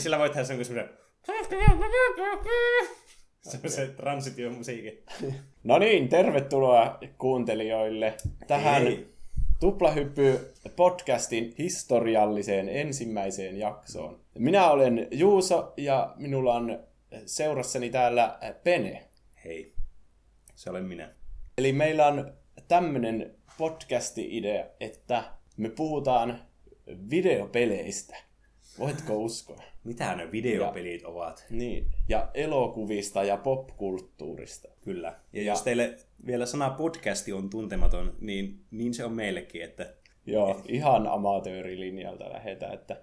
Niin sillä voi tehdä sen semmoinen... Se on se transitio musiikki. No niin, tervetuloa kuuntelijoille tähän Hei. Tuplahyppy podcastin historialliseen ensimmäiseen jaksoon. Minä olen Juuso ja minulla on seurassani täällä Pene. Hei. Se olen minä. Eli meillä on tämmönen podcasti-idea, että me puhutaan videopeleistä. Voitko uskoa? Mitä ne videopelit ovat? Niin, ja elokuvista ja popkulttuurista. Kyllä. Ja, Ja- jos teille vielä sana podcasti on tuntematon, niin, niin se on meillekin, että Joo, ihan amatöörilinjalta lähdetään, että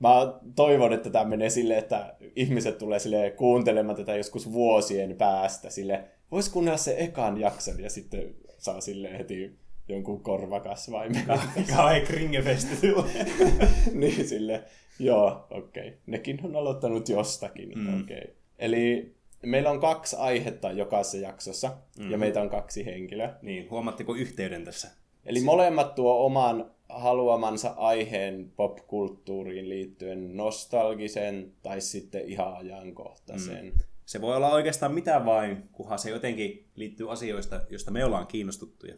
mä toivon, että tämä menee silleen, että ihmiset tulee sille kuuntelemaan tätä joskus vuosien päästä sille vois kuunnella se ekan jakson ja sitten saa sille heti jonkun korvakasvaimen. kauhean kringefesti niin sille, joo, okei. Okay. Nekin on aloittanut jostakin, Mm. okei. Okay. Eli meillä on kaksi aihetta jokaisessa jaksossa, mm. ja meitä on kaksi henkilöä. Niin, huomaatteko yhteyden tässä? Eli molemmat tuo oman haluamansa aiheen popkulttuuriin liittyen nostalgisen tai sitten ihan ajankohtaisen. Mm. Se voi olla oikeastaan mitä vain, kunhan se jotenkin liittyy asioista, joista me ollaan kiinnostuttuja.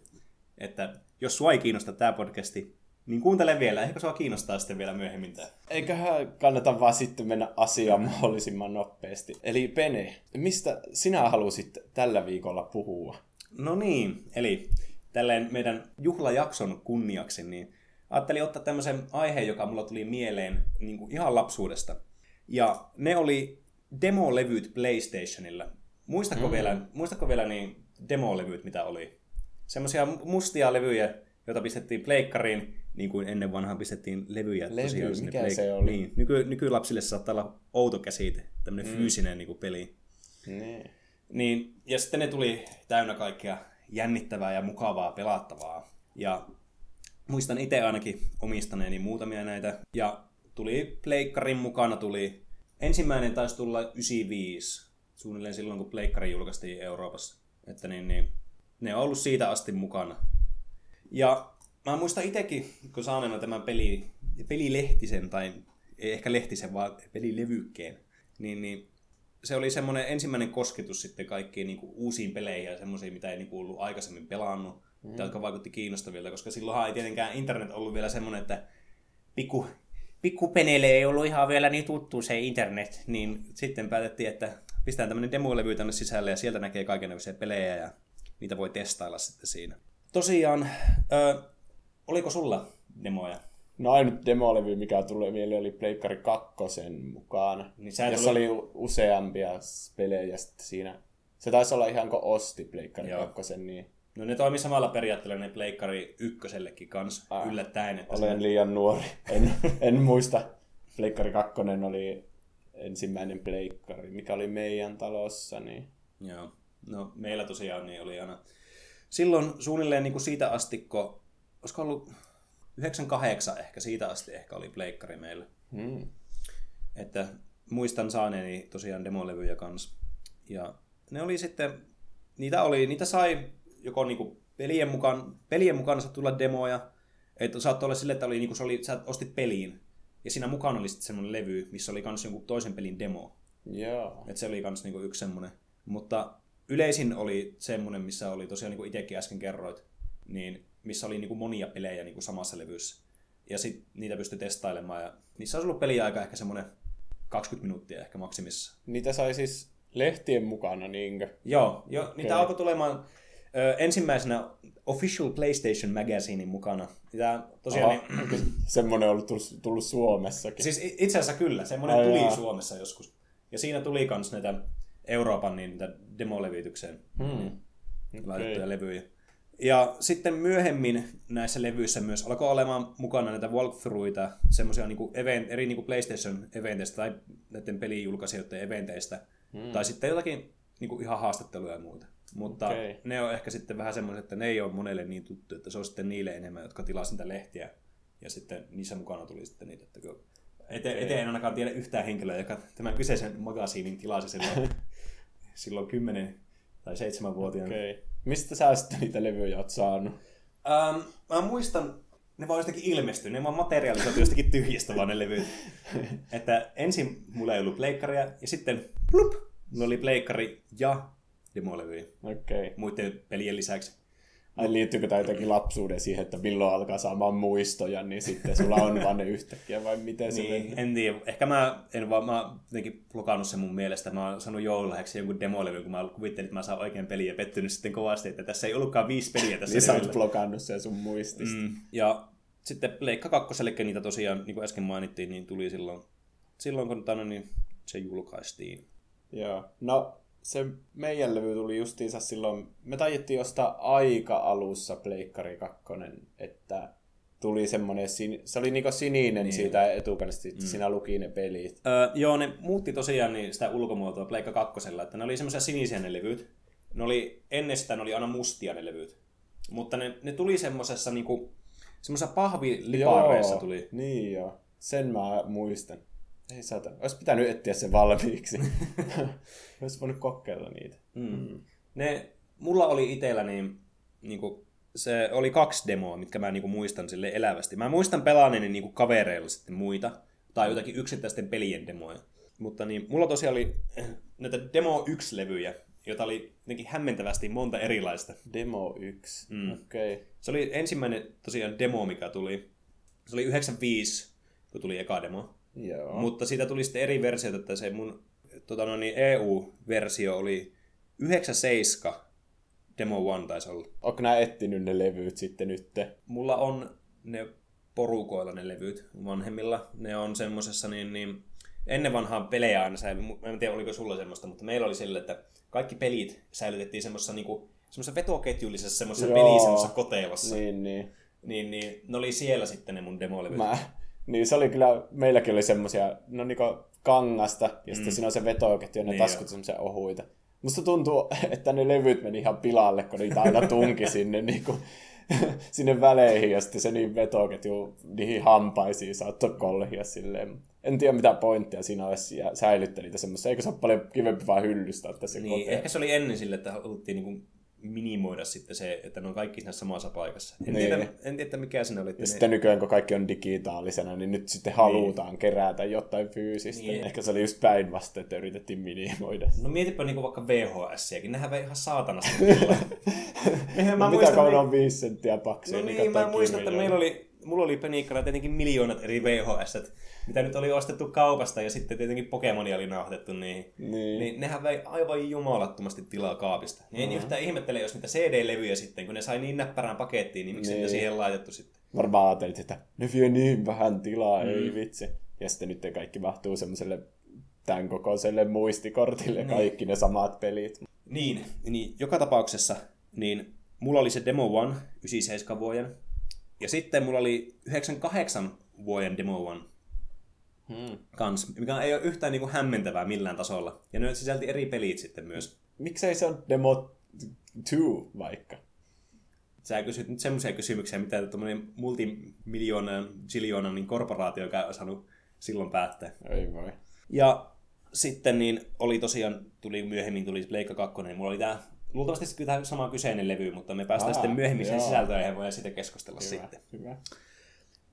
Että jos sua ei kiinnosta tämä podcasti, niin kuuntele vielä. Ehkä sua kiinnostaa sitten vielä myöhemmin tämä. Eiköhän kannata vaan sitten mennä asiaan mahdollisimman nopeasti. Eli Pene, mistä sinä halusit tällä viikolla puhua? No niin, eli tälleen meidän juhlajakson kunniaksi, niin ajattelin ottaa tämmöisen aiheen, joka mulla tuli mieleen niin kuin ihan lapsuudesta. Ja ne oli demolevyt PlayStationilla. Muistatko, mm. vielä, muistatko vielä niin demolevyt, mitä oli? Semmoisia mustia levyjä, joita pistettiin pleikkariin, niin kuin ennen vanhaan pistettiin levyjä. Levy, tosiaan mikä pleik- se oli? Niin, nyky, nykylapsille saattaa olla outo käsite, tämmöinen mm. fyysinen niin kuin peli. Niin. Niin, ja sitten ne tuli täynnä kaikkea jännittävää ja mukavaa pelattavaa. Ja muistan itse ainakin omistaneeni muutamia näitä. Ja tuli pleikkarin mukana, tuli ensimmäinen taisi tulla 95, suunnilleen silloin kun pleikkari julkaistiin Euroopassa. Että niin, niin, ne on ollut siitä asti mukana. Ja mä muistan itsekin, kun saaneena tämän peli, pelilehtisen, tai ei ehkä lehtisen, vaan pelilevykkeen, niin, niin se oli semmoinen ensimmäinen kosketus sitten kaikkiin niin kuin uusiin peleihin ja semmoisiin, mitä ei niin kuin ollut aikaisemmin pelannut, mm. jotka vaikutti kiinnostavilta, koska silloinhan ei tietenkään internet ollut vielä semmoinen, että pikku, pikkupeneille ei ollut ihan vielä niin tuttu se internet, niin sitten päätettiin, että pistetään tämmöinen demolevy tänne sisälle ja sieltä näkee kaikenlaisia pelejä ja niitä voi testailla sitten siinä. Tosiaan, ö, oliko sulla demoja? No ainut demolevy, mikä tulee mieleen, oli Pleikkari 2 mukana. Niin sä jossa ollut- oli useampia pelejä sitten siinä. Se taisi olla ihan kuin osti Pleikkari Joo. 2, niin No ne toimi samalla periaatteella ne pleikkari ykkösellekin kans Ah. yllättäen. Että olen liian nuori. En, en muista. Pleikkari 2 oli ensimmäinen pleikkari, mikä oli meidän talossa. Niin... Joo. No meillä tosiaan niin oli aina. Silloin suunnilleen niin kuin siitä asti, kun, olisiko ollut 98 ehkä, siitä asti ehkä oli pleikkari meillä. Hmm. Että muistan saaneeni tosiaan demolevyjä kanssa. Ja ne oli sitten, niitä oli, niitä sai joko niinku pelien mukaan, pelien mukana saattoi tulla demoja, että saattoi olla sille, että oli, niinku, se oli, sä ostit peliin, ja siinä mukana oli sitten semmoinen levy, missä oli kans jonkun toisen pelin demo. Joo. Et se oli kans niinku yksi semmoinen. Mutta yleisin oli semmoinen, missä oli tosiaan niinku itsekin äsken kerroit, niin missä oli niinku monia pelejä niinku samassa levyssä. Ja sit niitä pystyi testailemaan. Ja niissä olisi ollut peliaika ehkä semmoinen 20 minuuttia ehkä maksimissa. Niitä sai siis lehtien mukana, niinkö? Joo, jo, okay. niitä alkoi tulemaan ö, ensimmäisenä Official PlayStation Magazinein mukana. Tämä tosiaan... Oho, Niin, semmoinen ollut tullut, tullut Suomessakin? Siis itse asiassa kyllä, semmoinen Ai tuli jaa. Suomessa joskus. Ja siinä tuli kans näitä Euroopan niin, niitä demolevitykseen Hmm. laitettuja levyjä. Ja sitten myöhemmin näissä levyissä myös alkoi olemaan mukana näitä walkthroughita, semmoisia niinku event, eri niinku PlayStation-eventeistä tai näiden pelijulkaisijoiden eventeistä, hmm. tai sitten jotakin niinku ihan haastatteluja ja muuta. Mutta okay. ne on ehkä sitten vähän semmoiset, että ne ei ole monelle niin tuttu, että se on sitten niille enemmän, jotka tilasivat niitä lehtiä. Ja sitten niissä mukana tuli sitten niitä, että kun ete, eteen en ainakaan tiedä yhtään henkilöä, joka tämän kyseisen magasiinin tilasi silloin, silloin 10 tai 7-vuotiaana. Okei. Mistä sä sitten niitä levyjä oot saanut? Ähm, mä muistan, ne vaan jostakin ilmestyy, ne vaan materiaalisoitu jostakin tyhjistä vaan ne levyt. että ensin mulla ei ollut pleikkaria, ja sitten plup, mulla oli pleikkari ja demolevyjä Okei. Okay. muiden pelien lisäksi. Ai liittyykö tämä jotenkin lapsuuden siihen, että milloin alkaa saamaan muistoja, niin sitten sulla on vaan ne yhtäkkiä, vai miten se Niin, en tiedä. Ehkä mä en vaan, mä oon jotenkin blokannut sen mun mielestä. Mä oon saanut joululahjaksi jonkun demolevyn, kun mä kuvittelin, että mä saan oikein peliä ja pettynyt sitten kovasti, että tässä ei ollutkaan viisi peliä tässä Niin sä oot blokannut sen sun muistista. Mm, ja sitten Pleikka 2, eli niitä tosiaan, niin kuin äsken mainittiin, niin tuli silloin, silloin kun tano, niin se julkaistiin. Joo. No, se meidän levy tuli justiinsa silloin, me taidettiin ostaa aika alussa Pleikkari 2, että tuli semmoinen, se oli niinku sininen niin. siitä etukannesta, mm. siinä luki ne pelit. Öö, joo, ne muutti tosiaan niin sitä ulkomuotoa Pleikka 2, että ne oli semmoisia sinisiä ne levyt. Ne oli, ennen sitä ne oli aina mustia ne levyt. Mutta ne, ne tuli semmoisessa niinku, semmoisessa pahvilipareissa tuli. Niin joo, sen mä muistan. Ei saata, olisi pitänyt etsiä se valmiiksi. olisi voinut kokeilla niitä. Mm. Ne, mulla oli itsellä niin, niinku, se oli kaksi demoa, mitkä mä niinku muistan sille elävästi. Mä muistan pelaaneeni niinku kavereilla sitten muita, tai jotakin yksittäisten pelien demoja. Mutta niin, mulla tosiaan oli näitä Demo 1-levyjä, joita oli jotenkin hämmentävästi monta erilaista. Demo 1, Mm. okei. Okay. Se oli ensimmäinen tosiaan demo, mikä tuli. Se oli 95, kun tuli eka demo. Joo. Mutta siitä tuli sitten eri versiot, että se mun tota no niin, EU-versio oli 97 Demo 1 taisi olla. Onko nää etsinyt ne levyt sitten nyt? Mulla on ne porukoilla ne levyt vanhemmilla. Ne on semmosessa niin, niin ennen vanhaan pelejä aina säily. Mä en tiedä, oliko sulla semmoista, mutta meillä oli sille, että kaikki pelit säilytettiin semmoisessa niinku, semmoisessa vetoketjullisessa semmoisessa Joo. peli semmoisessa kotelossa. Niin. Niin, niin. Niin, niin, ne oli siellä sitten ne mun demolevyt. Mä, niin se oli kyllä, meilläkin oli semmosia, no niinku kangasta, ja sitten mm. siinä on se vetoketju, ja ne Niin niin taskut joo. semmosia ohuita. Musta tuntuu, että ne levyt meni ihan pilalle, kun niitä aina tunki sinne, niinku, sinne väleihin, ja sitten se niin vetoketju niihin hampaisiin saattoi kolhia silleen. En tiedä mitä pointtia siinä olisi ja säilyttää niitä semmoisia. Eikö se ole paljon kivempi vaan hyllystä tässä Niin, ehkä se oli ennen sille, että haluttiin niinku minimoida sitten se, että ne on kaikki siinä samassa paikassa. En, Niin. tiedä, en tiedä, mikä siinä oli. Ja ne- sitten nykyään, kun kaikki on digitaalisena, niin nyt sitten halutaan kerätä jotain fyysistä. Niin. Niin. Ehkä se oli just päinvastoin, että yritettiin minimoida. No mietipä niinku vaikka VHS-iäkin, nehän vei ihan. Eihän No, mä mitä muistan, kauan on viisi senttiä paksuja? No niin, mä muistan, että meillä oli, mulla oli penikkana tietenkin miljoonat eri VHS, mitä nyt oli ostettu kaupasta ja sitten tietenkin Pokemonia oli nauhoitettu niihin. Niin. Niin nehän vei aivan jumalattomasti tilaa kaapista. Niin en yhtään ihmettele, jos niitä CD-levyjä sitten, kun ne sai niin näppärään pakettiin, niin miksi Niin. niitä siihen laitettu sitten? Varmaan ajattelit, että ne vie niin vähän tilaa, Mm. mm. ei vitsi. Ja sitten nyt kaikki mahtuu semmoiselle tämän kokoiselle muistikortille, Niin. kaikki ne samat pelit. Niin, niin joka tapauksessa, niin mulla oli se Demo One 97 vuoden, ja sitten mulla oli 98 vuoden Demo One Hmm. kans, mikä ei ole yhtään niin kuin hämmentävää millään tasolla. Ja ne sisälti eri pelit sitten myös. Miksei se on Demo 2 vaikka? Sä kysyt nyt semmoisia kysymyksiä, mitä tuommoinen multimiljoonan, ziljoonan niin korporaatio ei osannut silloin päättää. Ei voi. Ja sitten niin oli tosiaan, tuli myöhemmin tuli Pleikka 2, niin mulla oli tää luultavasti kyllä tämä sama kyseinen levy, mutta me päästään Aa, sitten myöhemmin sen sisältöön ja voidaan siitä keskustella Hyvä, sitten. hyvä.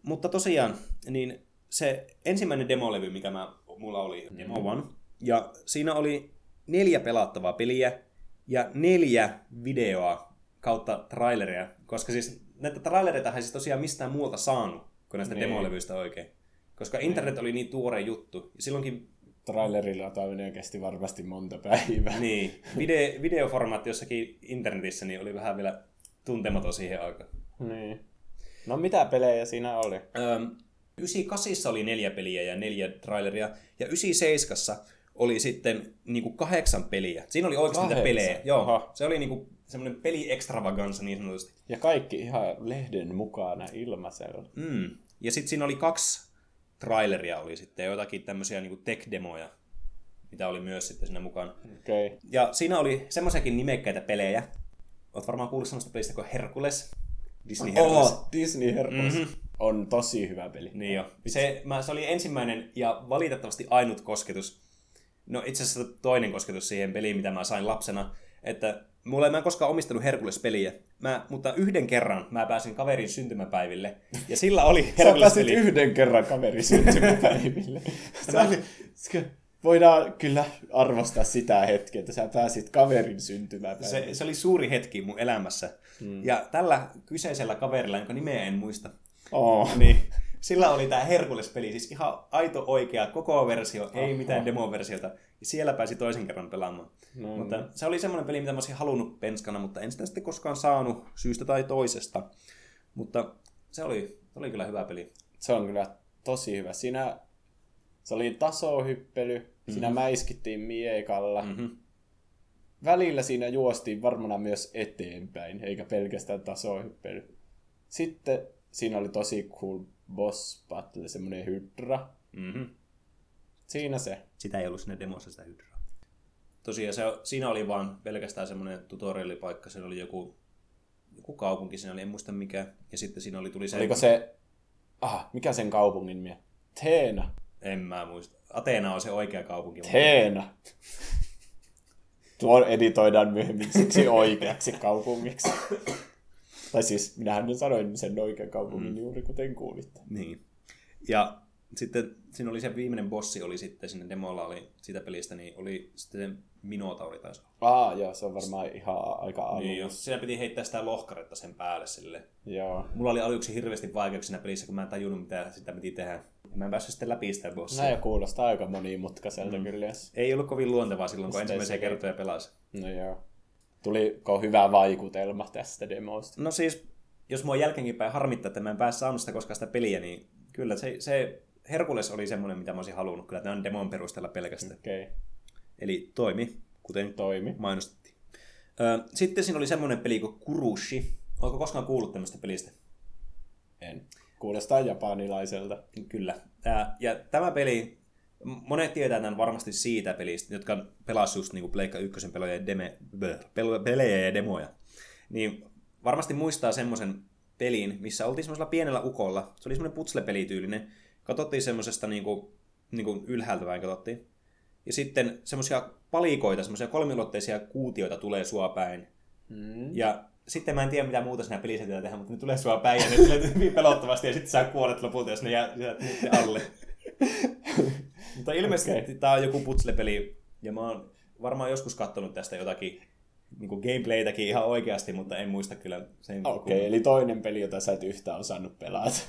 Mutta tosiaan, niin se ensimmäinen demolevy, mikä mä, mulla oli, Mm. Demo One, ja siinä oli neljä pelattavaa peliä ja neljä videoa kautta traileria, koska siis näitä trailereita ei siis tosiaan mistään muualta saanut kuin näistä Niin. demolevyistä oikein. Koska internet oli niin tuore juttu. Ja silloinkin Trailerilla lataaminen kesti varmasti monta päivää. niin, video, videoformaatti jossakin internetissä niin oli vähän vielä tuntematon siihen aikaan. Niin. No mitä pelejä siinä oli? Öm, 98 oli neljä peliä ja neljä traileria, ja 97 oli sitten niinku kahdeksan peliä. Siinä oli oikeasti niitä pelejä. Joo, Aha. se oli niinku semmoinen peli extravaganza niin sanotusti. Ja kaikki ihan lehden mukana ilmaisella. Mm. Ja sitten siinä oli kaksi traileria oli sitten, jotakin tämmöisiä niinku tech-demoja, mitä oli myös sitten siinä mukana. Okay. Ja siinä oli semmoisiakin nimekkäitä pelejä. Oot varmaan kuullut semmoista pelistä kuin Hercules. Disney Hercules. Oh, Disney Hercules Mhm. on tosi hyvä peli. Niin jo. Se, mä, se oli ensimmäinen ja valitettavasti ainut kosketus. No itse asiassa toinen kosketus siihen peliin, mitä mä sain lapsena. Että mulla mä en koskaan omistanut Herkules-peliä, mä, mutta yhden kerran mä pääsin kaverin syntymäpäiville, ja sillä oli Sä pääsit Herkules-peli. yhden kerran kaveri syntymäpäiville. Se oli, voidaan kyllä arvostaa sitä hetkeä, että sä pääsit kaverin syntymäpäiville. Se, se oli suuri hetki mun elämässä. Mm. Ja tällä kyseisellä kaverilla, jonka nimeä en muista, Oh. niin sillä oli tämä Herkules-peli, siis ihan aito oikea koko versio, ei mitään demoversiota. Ja siellä pääsi toisen kerran pelaamaan. No, mutta se oli semmoinen peli, mitä mä olisin halunnut penskana, mutta en sitä sitten koskaan saanut syystä tai toisesta. Mutta se oli, oli kyllä hyvä peli. Se on kyllä tosi hyvä. Siinä se oli tasohyppely, mm-hmm. siinä mäiskittiin miekalla. Mm-hmm. Välillä siinä juostiin varmana myös eteenpäin, eikä pelkästään tasohyppely. Sitten siinä oli tosi cool boss battle, semmoinen hydra. Mm-hmm. Siinä se. Sitä ei ollut siinä demossa sitä hydraa. Tosiaan se, siinä oli vaan pelkästään semmoinen tutorialipaikka, siinä oli joku, joku kaupunki, siinä oli, en muista mikä. Ja sitten siinä oli, tuli se... Oliko se... Ah, mikä sen kaupungin nimi? Teena. En mä muista. Ateena on se oikea kaupunki. mutta- Teena. Tuo editoidaan myöhemmin siksi oikeaksi kaupungiksi. Tai siis, minähän sanoin sen oikean kaupungin mm. juuri kuten kuulitte. Niin. Ja sitten siinä oli se viimeinen bossi, oli sitten sinne demolla oli siitä pelistä, niin oli sitten se Minotauri taisi olla. Aa, joo, se on varmaan ihan aika alussa. Niin, jos siinä piti heittää sitä lohkaretta sen päälle sille. Joo. Mulla oli aluksi hirveästi vaikeuksia siinä pelissä, kun mä en tajunnut, mitä sitä piti tehdä. Mä en päässyt sitten läpi sitä bossia. Näin kuulostaa aika monimutkaiselta mm. kyllä. Ei ollut kovin luontevaa silloin, kun Sitä ensimmäisiä kertoja pelasi. No joo. Tuliko hyvä vaikutelma tästä demosta? No siis, jos mua jälkeenkinpäin harmittaa, että mä en päässyt saanut sitä koskaan sitä peliä, niin kyllä se, se Herkules oli semmoinen, mitä mä olisin halunnut kyllä tämän demon perusteella pelkästään. Okay. Eli toimi, kuten toimi. mainostettiin. Sitten siinä oli semmoinen peli kuin Kurushi. Oletko koskaan kuullut tämmöistä pelistä? En. Kuulostaa japanilaiselta. Kyllä. Ja tämä peli, monet tietää tämän varmasti siitä pelistä, jotka pelasivat just niinku Pleikka 1 pelejä ja, deme, pel- pelejä ja demoja. Niin varmasti muistaa semmoisen pelin, missä oltiin semmoisella pienellä ukolla. Se oli semmoinen putslepelityylinen. Katsottiin semmoisesta niinku, niinku ylhäältä vain katsottiin. Ja sitten semmoisia palikoita, semmoisia kolmiulotteisia kuutioita tulee sua päin. Mm. Ja sitten mä en tiedä, mitä muuta siinä pelissä pitää tehdä, mutta ne tulee sua päin ja ne tulee hyvin pelottavasti ja sitten sä kuolet lopulta, jos ne jää, jää alle. mutta ilmeisesti okay. tää on joku putslepeli ja mä oon varmaan joskus kattonut tästä jotakin niin kuin gameplaytäkin ihan oikeasti, mutta en muista kyllä sen. Okei, okay, eli toinen peli, jota sä et yhtään osannut pelata.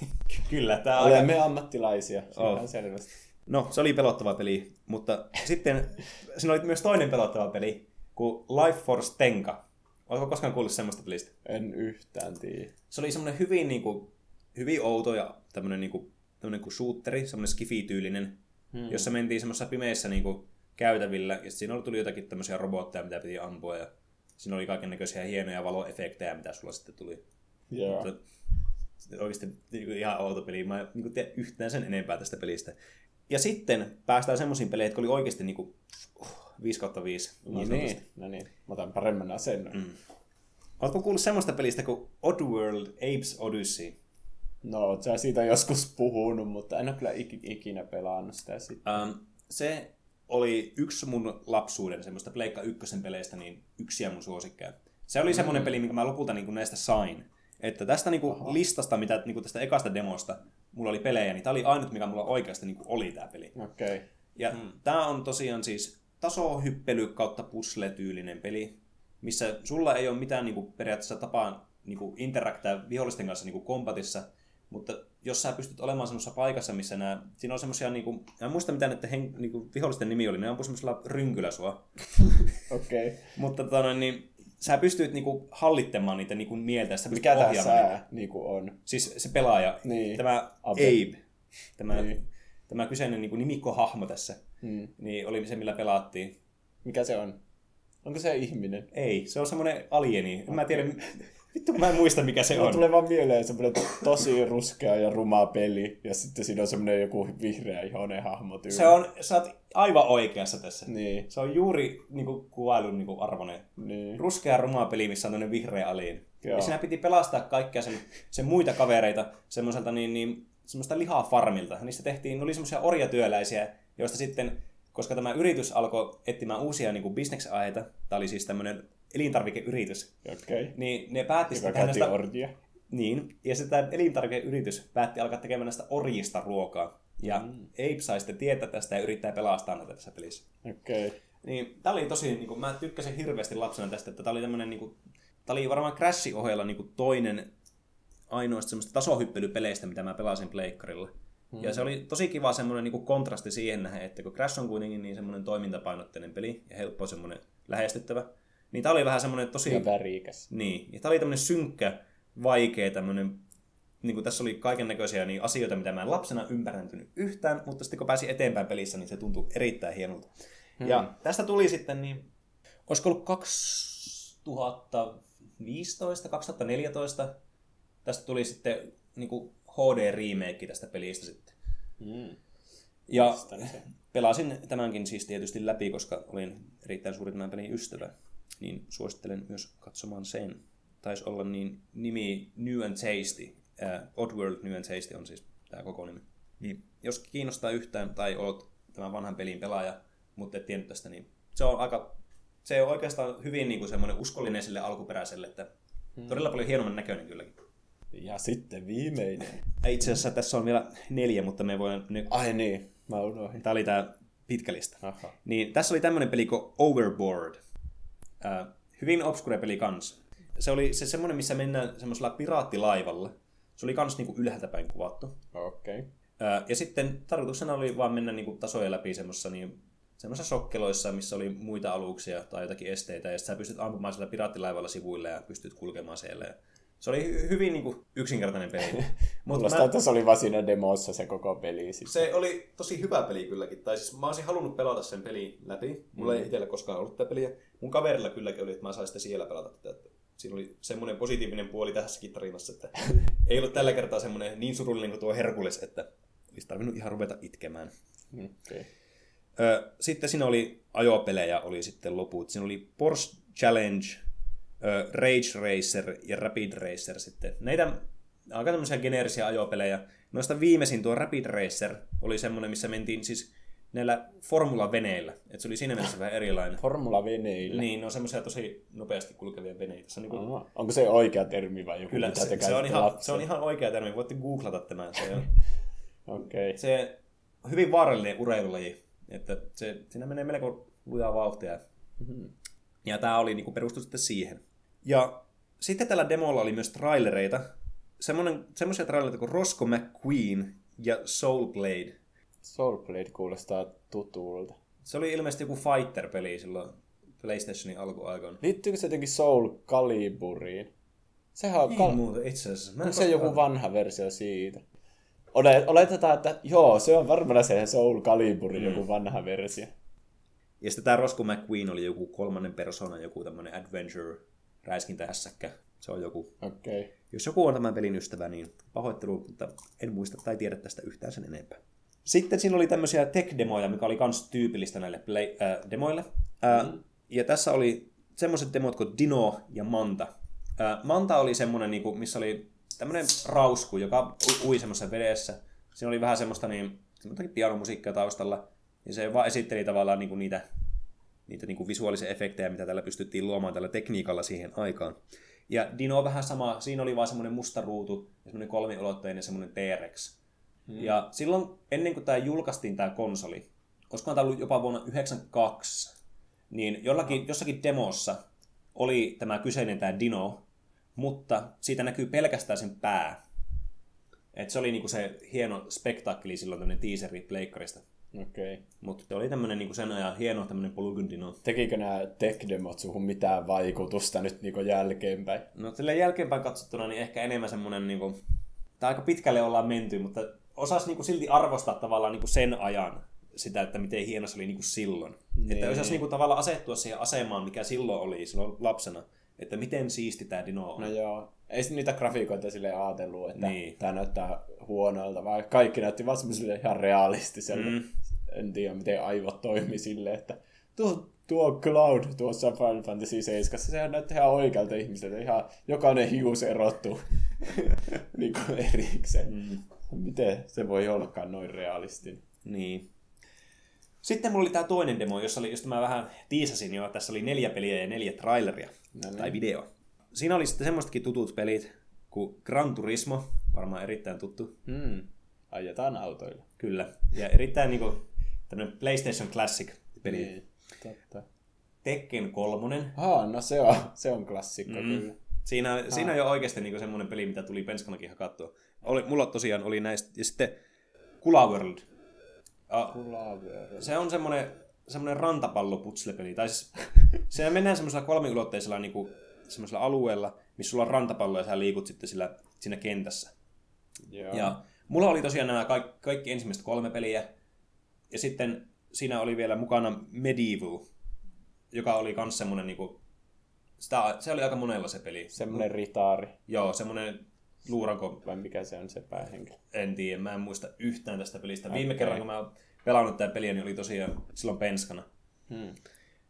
Kyllä, tää on aika... Olemme ammattilaisia, se Oh. selvästi. No, se oli pelottava peli, mutta sitten siinä oli myös toinen pelottava peli, kuin Life Force Tenka. Oletko koskaan kuullut semmoista pelistä? En yhtään tiedä. se oli semmoinen hyvin, niin kuin, hyvin outo ja tämmöinen, niin kuin, tämmöinen kuin shooteri, semmoinen skifi-tyylinen, hmm. jossa mentiin semmoisessa pimeissä niin kuin, käytävillä, ja siinä oli- tuli jotakin tämmöisiä robotteja, mitä piti ampua, ja siinä oli kaiken näköisiä hienoja valoefektejä, mitä sulla sitten tuli. Joo. Mutta oikeasti niin kuin, ihan outo peli, mä en niin kuin, tiedä yhtään sen enempää tästä pelistä. Ja sitten päästään semmoisiin peleihin, jotka oli oikeasti niin kuin, 5 kautta 5. No niin, no niin. Mä otan paremman asennon. Mm. Oletko kuullut semmoista pelistä kuin Oddworld Apes Odyssey? No, oot sä siitä joskus puhunut, mutta en ole kyllä ik- ikinä pelannut sitä sitten. Um, se oli yksi mun lapsuuden semmoista Pleikka ykkösen peleistä, niin yksiä mun suosikkeja. Se oli semmoinen peli, minkä mä lopulta niin näistä sain. Että tästä niin kuin, listasta, mitä niin kuin tästä ekasta demosta mulla oli pelejä, niin tämä oli ainut, mikä mulla oikeasti niin kuin, oli tämä peli. Okei. Okay. Ja hmm. tämä on tosiaan siis tasohyppely kautta puzzle-tyylinen peli, missä sulla ei ole mitään niin kuin, periaatteessa tapaa niin kuin, interaktää vihollisten kanssa niin kuin, kompatissa, mutta jos sä pystyt olemaan semmoisessa paikassa, missä nämä, siinä on semmoisia, niin kuin, mä en muista mitä näiden hen, niin kuin, vihollisten nimi oli, ne ampui semmoisella rynkyllä sua. Okei. Okay. mutta tota, niin, sä pystyt niin kuin, hallittamaan niitä niin kuin, mieltä, sä pystyt Mikä niitä. sää niin kuin on? Siis se pelaaja, Niin. tämä Abe. Abe, tämä, Niin. tämä kyseinen niin kuin, nimikkohahmo tässä, Hmm. niin oli se, millä pelattiin. Mikä se on? Onko se ihminen? Ei, se on semmoinen alieni. En mä tiedä, vittu kun mä en muista mikä se Mulla on. tulee vaan mieleen semmoinen tosi ruskea ja ruma peli, ja sitten siinä on semmoinen joku vihreä ihonen hahmo tyyli. Se on, sä oot aivan oikeassa tässä. Niin, Se on juuri niin kuin, kuvailun niin kuin, arvoinen. niin. Ruskea ruma peli, missä on vihreä alieni. Joo. Ja siinä piti pelastaa kaikkia sen, sen muita kavereita semmoiselta niin, niin, semmoista lihafarmilta. Niistä tehtiin, ne oli semmoisia orjatyöläisiä, joista sitten koska tämä yritys alkoi etsimään uusia niin kuin bisneksaiheita, tämä oli siis tämmöinen elintarvikeyritys. Okay. niin ne päätti Joka tehdä näistä, orjia. niin, ja sitten tämä elintarvikeyritys päätti alkaa tekemään näistä orjista ruokaa. Ja mm. Abe sai sitten tietää tästä ja yrittää pelastaa näitä tässä pelissä. Okei. Okay. Niin, tää oli tosi, niin kuin, mä tykkäsin hirveästi lapsena tästä, että tää oli tämmönen, niin kuin, tää oli varmaan Crashin ohella niin kuin toinen ainoasta semmoista tasohyppelypeleistä, mitä mä pelasin pleikkarilla. Mm. Ja se oli tosi kiva semmoinen niin kuin kontrasti siihen nähden, että kun Crash on kuitenkin niin semmoinen toimintapainotteinen peli ja helppo semmoinen lähestyttävä, niin tää oli vähän semmoinen tosi... Ja värikäs. Niin, ja tää oli tämmöinen synkkä, vaikea tämmöinen niin kuin tässä oli kaiken näköisiä niin asioita, mitä mä en lapsena ymmärtänyt yhtään, mutta sitten kun pääsi eteenpäin pelissä, niin se tuntui erittäin hienolta. Hmm. Ja tästä tuli sitten, niin olisiko ollut 2015, 2014, tästä tuli sitten niin kuin HD-remake tästä pelistä sitten. Mm. Ja pelasin tämänkin siis tietysti läpi, koska olin erittäin suuri tämän pelin ystävä. Niin suosittelen myös katsomaan sen. Taisi olla niin nimi New and Tasty. Uh, Oddworld New and Tasty on siis tämä koko nimi. Niin, jos kiinnostaa yhtään tai olet tämän vanhan pelin pelaaja, mutta et tiennyt tästä, niin se on aika se on oikeastaan hyvin niin kuin semmoinen uskollinen sille alkuperäiselle, että Hmm. todella paljon hienomman näköinen kylläkin. Ja sitten viimeinen. Itse asiassa tässä on vielä neljä, mutta me voidaan... Ne... Ai niin, mä unohdin. Tämä oli tämä pitkä lista. Aha. Niin tässä oli tämmöinen peli kuin Overboard. Äh, hyvin obscure peli kans. Se oli se semmoinen, missä mennään semmoisella piraattilaivalla. Se oli kans niinku ylhäältä päin kuvattu. Okei. Okay. Äh, ja sitten tarkoituksena oli vaan mennä niinku tasoja läpi semmoisessa niin, sokkeloissa, missä oli muita aluksia tai jotakin esteitä, ja sitten sä pystyt ampumaan sillä piraattilaivalla sivuille ja pystyt kulkemaan siellä. Ja se oli hy- hyvin niinku yksinkertainen peli. Mut Kuulostaa, että se oli vaan siinä demossa se koko peli. Siis. se oli tosi hyvä peli kylläkin. Tai siis mä olisin halunnut pelata sen pelin läpi. Mulla mm. ei itsellä koskaan ollut tätä peliä. Mun kaverilla kylläkin oli, että mä saisin sitten siellä pelata tätä. Siinä oli semmoinen positiivinen puoli tässäkin tarinassa, että ei ollut tällä kertaa semmoinen niin surullinen kuin tuo Herkules, että olisi tarvinnut ihan ruveta itkemään. Okay. Ö, sitten siinä oli ajopelejä, oli sitten loput. Siinä oli Porsche Challenge, Rage Racer ja Rapid Racer sitten. Näitä aika tämmöisiä geneerisiä ajopelejä. Noista viimeisin tuo Rapid Racer oli semmoinen, missä mentiin siis näillä formula-veneillä. Et se oli siinä mielessä vähän erilainen. Formula-veneillä. Niin, ne on semmoisia tosi nopeasti kulkevia veneitä. Se on, niin kuin, Aha. Onko se oikea termi vai joku, kyllä, mitä se, se, on ihan, se on ihan oikea termi. Voitte googlata tämän. Se on. Okay. se on hyvin vaarallinen urheilulaji. Että se, siinä menee melko lujaa vauhtia. Mhm. Ja tämä oli niinku perustu sitten siihen. Ja sitten tällä demolla oli myös trailereita. Semmonen, semmoisia trailereita kuin Roscoe McQueen ja Soul Blade. Soulblade kuulostaa tutulta. Se oli ilmeisesti joku fighter-peli silloin PlayStationin alkuaikoina. Liittyykö se jotenkin Soul Caliburiin? Sehän on... Ei Kal- muuta itse asiassa. Onko se joku vanha versio siitä? Ole- Oletetaan, että joo, se on varmaan se Soul Caliburin mm. joku vanha versio. Ja sitten tämä Roscoe McQueen oli joku kolmannen persoonan, joku tämmöinen adventure räiskintähässäkkä. Se on joku. Okay. Jos joku on tämän pelin ystävä, niin pahoittelu, mutta en muista tai tiedä tästä yhtään sen enempää. Sitten siinä oli tämmöisiä tech-demoja, mikä oli myös tyypillistä näille play, äh, demoille. Äh, Mm. Ja tässä oli semmoiset demot kuin Dino ja Manta. Äh, Manta oli semmoinen, niinku, missä oli tämmöinen rausku, joka ui semmoisessa vedessä. Siinä oli vähän semmoista niin, pianomusiikkia taustalla. Ja se vaan esitteli tavallaan niinku niitä, niitä niinku visuaalisia efektejä, mitä tällä pystyttiin luomaan tällä tekniikalla siihen aikaan. Ja Dino on vähän sama, siinä oli vaan semmoinen musta ruutu ja semmoinen kolmiulotteinen semmoinen T-Rex. Hmm. Ja silloin, ennen kuin tämä julkaistiin tämä konsoli, olisikohan tämä ollut jopa vuonna 1992, niin jollakin, jossakin demossa oli tämä kyseinen tämä Dino, mutta siitä näkyy pelkästään sen pää. Et se oli niinku se hieno spektaakkeli silloin, tämmöinen teaseri pleikkarista. Okei. Okay. Mutta se oli tämmöinen niinku sen ajan hieno tämmöinen Polygon Dino. Tekikö nämä tech-demot suhun mitään vaikutusta nyt niinku jälkeenpäin? No silleen jälkeenpäin katsottuna niin ehkä enemmän semmoinen, niinku, tai aika pitkälle ollaan menty, mutta osas niinku silti arvostaa tavallaan niinku sen ajan sitä, että miten hieno se oli niinku silloin. Niin. Että osas niinku tavallaan asettua siihen asemaan, mikä silloin oli silloin lapsena, että miten siisti tämä Dino on. No joo. Ei niitä grafiikoita silleen ajatellut, että Niin. niin. tämä näyttää huonolta, vaan kaikki näytti vaan semmoiselle ihan realistiselta. Mm. Mm. En tiedä, miten aivot toimi silleen, että tuo, tuo Cloud tuossa Final Fantasy 7, sehän näytti ihan oikealta ihmiseltä. Ihan jokainen hius erottuu niin kuin erikseen. Mm. Miten se voi ollakaan noin realistinen? Niin. Sitten mulla oli tää toinen demo, jossa, oli, josta mä vähän tiisasin jo. Tässä oli neljä peliä ja neljä traileria. No niin. Tai video. Siinä oli sitten semmoistakin tutut pelit kuin Gran Turismo, varmaan erittäin tuttu. Hmm. Ajetaan autoilla. Kyllä. Ja erittäin niinku tämmönen PlayStation Classic-peli. Niin, totta. Tekken kolmonen. Aa, no se on, se on klassikko Mm. kyllä. Siinä, siinä on jo oikeasti niinku semmoinen peli, mitä tuli penskanakin hakattua. Oli, mulla tosiaan oli näistä. Ja sitten Kula World. Ah, Kulaver. se on semmoinen, semmoinen rantapalloputslepeli. Tai siis, siinä mennään semmoisella kolmiulotteisella niinku, semmoisella alueella, missä sulla on rantapallo ja sä liikut sitten sillä, siinä kentässä. Joo. Ja mulla oli tosiaan nämä kaikki, kaikki ensimmäiset kolme peliä. Ja sitten siinä oli vielä mukana Medieval, joka oli kans semmonen niinku... Sitä, se oli aika monella se peli. Semmoinen ritaari. Joo, semmonen luuranko, Vai mikä se on se päähenkilö? en tiedä, mä en muista yhtään tästä pelistä. Viime Okei. kerran, kun mä pelannut tätä peliä, niin oli tosiaan silloin penskana. Hmm.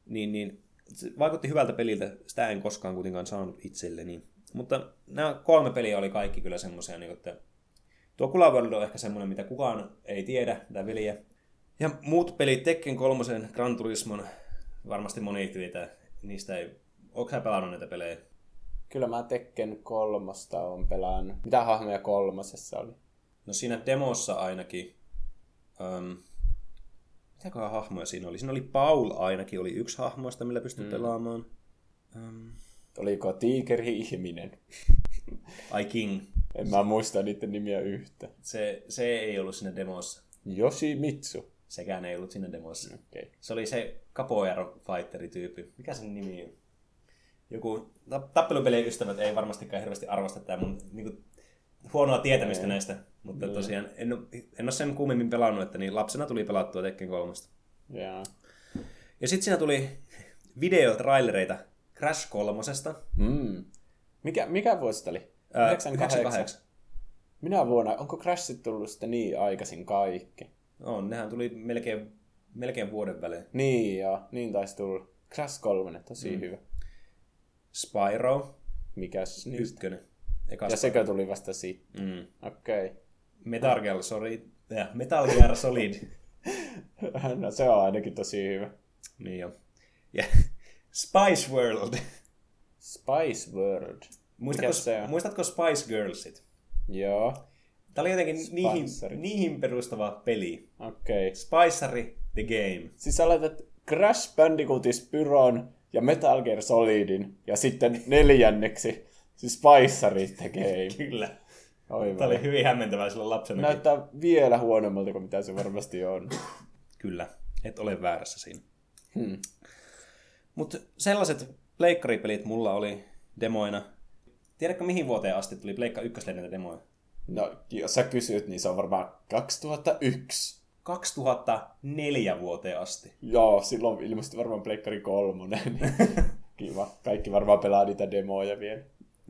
Niin, niin se vaikutti hyvältä peliltä. Sitä en koskaan kuitenkaan saanut itselleni. Mutta nämä kolme peliä oli kaikki kyllä semmoisia, niin että tuo Kula World on ehkä semmoinen, mitä kukaan ei tiedä, tätä peliä. Ja muut pelit, Tekken kolmosen, Gran Turismon, varmasti moni tietää. Niistä ei... Onko sä pelannut näitä pelejä? Kyllä mä Tekken kolmosta on pelannut. Mitä hahmoja kolmosessa oli? No siinä demossa ainakin... Um, mitäköhän hahmoja siinä oli? Siinä oli Paul ainakin, oli yksi hahmoista, millä pystyi mm. pelaamaan. Um, Oliko tiikeri ihminen? I King. En mä muista niiden nimiä yhtä. Se, se ei ollut siinä demossa. Yoshimitsu. Sekään ei ollut siinä demossa. Okei. Okay. Se oli se Capoeira Fighteri-tyyppi. Mikä sen nimi on? Joku ta- tappelupelien ystävät ei varmastikaan hirveästi arvosta tätä mun niin kuin, huonoa tietämistä Ei. näistä. Mutta tosiaan en, en ole sen kummemmin pelannut, että niin lapsena tuli pelattua Tekken 3. Jaa. Ja sitten siinä tuli videotrailereita Crash 3. Hmm. Mikä, mikä vuosi tää oli? 98. Minä vuonna, onko Crashit tullut sitten niin aikaisin kaikki? On, nehän tuli melkein, melkein vuoden välein. Niin joo, niin taisi tulla. Crash 3, tosi mm. hyvä. Spyro, Mikäs niistä? ykkönen. Eka Ja sekö tuli vasta sitten? Mm. Okei. Okay. Metal Gear Solid. Ja, Metal Gear Solid. No se on ainakin tosi hyvä. niin jo. Ja Spice World. Spice World. Muistatko, muistatko Spice Girlsit? Joo. Tämä oli jotenkin niihin, niihin perustava peli. Okei. Okay. Spiceri the Game. Siis sä laitat Crash Bandicootin Spyron ja Metal Gear Solidin ja sitten neljänneksi siis Spiceri the Game. Kyllä. Oi Tämä oli hyvin hämmentävää silloin lapsena. Näyttää vielä huonommalta kuin mitä se varmasti on. Kyllä, et ole väärässä siinä. Hmm. Mutta sellaiset pleikkaripelit mulla oli demoina. Tiedätkö mihin vuoteen asti tuli Pleikka ykköslehden demoja? No, jos sä kysyt, niin se on varmaan 2001. 2004 vuoteen asti. Joo, silloin ilmestyi varmaan Pleikkari kolmonen. Kiva. Kaikki varmaan pelaa niitä demoja vielä.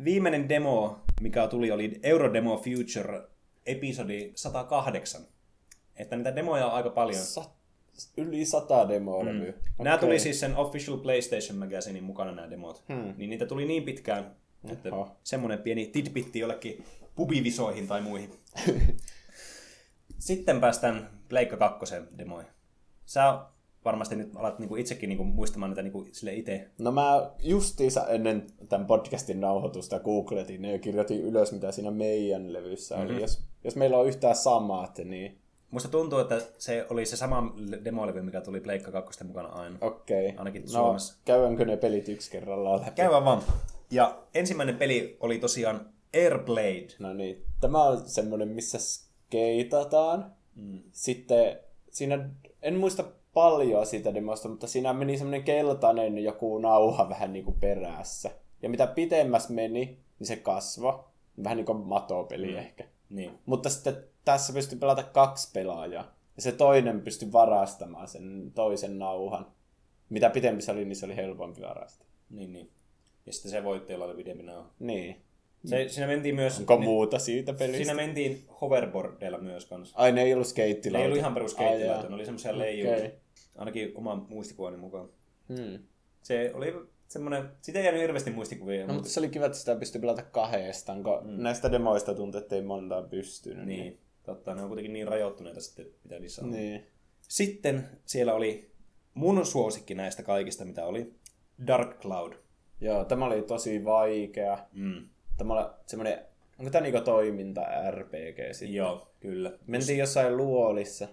Viimeinen demo, mikä tuli, oli Eurodemo Future episodi 108. Että niitä demoja on aika paljon. Sa- yli sata demoa mm. Okay. Nämä tuli siis sen Official PlayStation Magazinein mukana nämä demot. Hmm. Niin niitä tuli niin pitkään, että Oho. semmoinen pieni tidbitti jollekin pubivisoihin tai muihin. Sitten päästään Pleikka 2 demoihin. Sä varmasti nyt alat niinku itsekin niinku muistamaan niitä niinku sille itse. No mä justiinsa ennen tämän podcastin nauhoitusta googletin ja kirjoitin ylös, mitä siinä meidän levyssä oli. Mhm. Jos, jos meillä on yhtään samat, niin Musta tuntuu, että se oli se sama demolevy, mikä tuli Pleikka 2 mukana aina. okei. Okay. Ainakin no, Suomessa. käydäänkö ne pelit yksi kerrallaan läpi? Käydään vaan. Ja ensimmäinen peli oli tosiaan Airblade. No niin, tämä on semmoinen, missä skeitataan. Mm. Sitten siinä, en muista paljon siitä demosta, mutta siinä meni semmoinen keltainen joku nauha vähän niin kuin perässä. Ja mitä pitemmäs meni, niin se kasvoi. Vähän niin kuin matopeli mm. ehkä. Niin. Mutta sitten tässä pystyi pelata kaksi pelaajaa. Ja se toinen pystyi varastamaan sen toisen nauhan. Mitä pitempi se oli, niin se oli helpompi varastaa. Niin, niin. Ja sitten se voitti olla pidempi nauha. Niin. Se, siinä mentiin myös... Onko muuta siitä pelistä? Siinä mentiin hoverboardilla myös kanssa. Ai ne ei ollut Ne skeittilauta. ei ollut ihan perus jaa. ne oli semmoisia leijuja. Okei. Ainakin oman muistikuvani mukaan. Hmm. Se oli semmoinen, sitä ei jäänyt hirveästi muistikuvia. No, mutta, mutta se oli kiva, että sitä pystyi pelata kahdestaan, kun mm. näistä demoista tuntui, että ei montaa pystynyt. niin, totta, ne on kuitenkin niin rajoittuneita sitten, mitä niissä on. Niin. Sitten siellä oli mun suosikki näistä kaikista, mitä oli, Dark Cloud. Joo, tämä oli tosi vaikea. Mm. Tämä semmoinen, onko tämä niinku toiminta RPG sitten? Joo, kyllä. Mentiin jossain luolissa,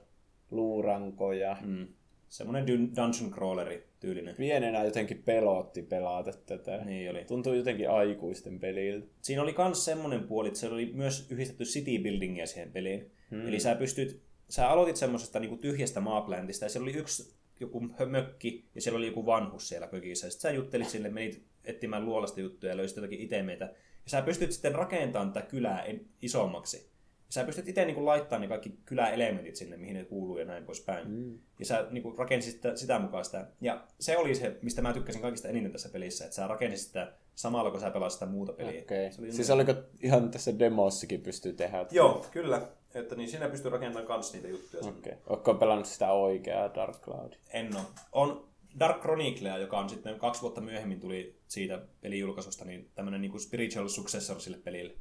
luurankoja. Mm. Semmoinen dun- dungeon crawleri tyylinen. Pienenä jotenkin pelotti pelata tätä. Niin oli. Tuntuu jotenkin aikuisten peliltä. Siinä oli myös semmoinen puoli, että se oli myös yhdistetty city buildingia siihen peliin. Hmm. Eli sä pystyt, sä aloitit semmoisesta niinku tyhjästä maapläntistä ja siellä oli yksi joku mökki ja siellä oli joku vanhus siellä mökissä. Ja sitten sä juttelit sille, menit etsimään luolasta juttuja ja löysit jotakin itemeitä. Ja sä pystyt sitten rakentamaan tätä kylää en- isommaksi. Ja sä pystyt itse niinku laittamaan ne kaikki kyläelementit sinne, mihin ne kuuluu ja näin poispäin. Mm. Ja sä niinku rakensit sitä, sitä mukaan sitä. Ja se oli se, mistä mä tykkäsin kaikista eniten tässä pelissä, että sä rakensit sitä samalla, kun sä pelasit sitä muuta peliä. Okei. Se oli Siis oliko ihan tässä demossikin pystyy tehdä? Joo, kyllä. Että niin siinä pystyy rakentamaan kans niitä juttuja. Okay. Okei. Oletko pelannut sitä oikeaa Dark Cloud? En ole. On Dark Chroniclea, joka on sitten kaksi vuotta myöhemmin tuli siitä pelijulkaisusta, niin tämmöinen niin spiritual successor sille pelille.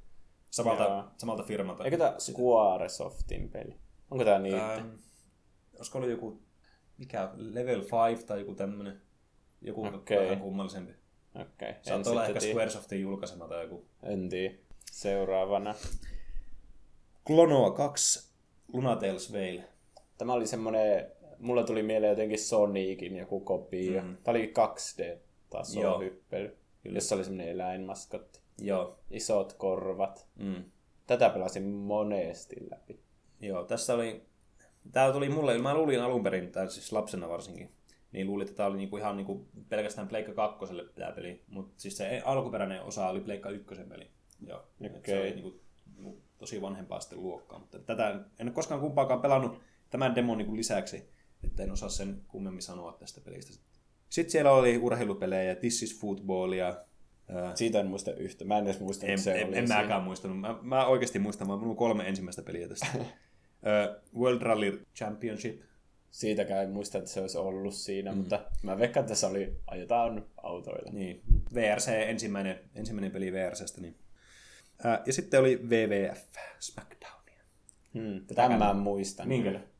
Samalta, samalta firmalta. Eikö tämä Squaresoftin peli? Onko tämä niitä? Ähm, olisiko ollut joku, mikä, Level 5 tai joku tämmöinen, joku Okei. vähän kummallisempi. Okei. Saattaa olla ehkä tiedä. Squaresoftin julkaisema tai joku. En tiedä. Seuraavana. Klonoa 2, Lunatales Veil. Tämä oli semmoinen, mulla tuli mieleen jotenkin Sonicin joku kopio. Mm. Tämä oli 2D-taso Joo. hyppely, jossa oli semmoinen eläinmaskotti. Joo. Isot korvat. Mm. Tätä pelasin monesti läpi. Joo, tässä oli... Tää tuli mulle, mä luulin alun perin, tai siis lapsena varsinkin, niin luulin, että tämä oli niinku ihan niinku pelkästään Pleikka 2 tämä peli, mutta siis se alkuperäinen osa oli Pleikka 1 peli. Joo, okay. se oli niinku, niinku tosi vanhempaa sitten luokkaa, mutta tätä en ole koskaan kumpaakaan pelannut tämän demon niinku lisäksi, että en osaa sen kummemmin sanoa tästä pelistä. Sitten siellä oli urheilupelejä, This is Football ja ää, Siitä en muista yhtä. Mä en edes muista, en, se en, oli en siinä. mäkään muistanut. Mä, mä oikeasti muistan, mä on kolme ensimmäistä peliä tästä. World Rally Championship. Siitäkään en muista, että se olisi ollut siinä, mm. mutta mä veikkaan, että se oli ajetaan autoilla. Niin, VRC ensimmäinen, ensimmäinen peli VRCstä. Niin. Ää, ja sitten oli WWF, SmackDownia. Hmm, tämän mä muistan. Niin kyllä. kyllä.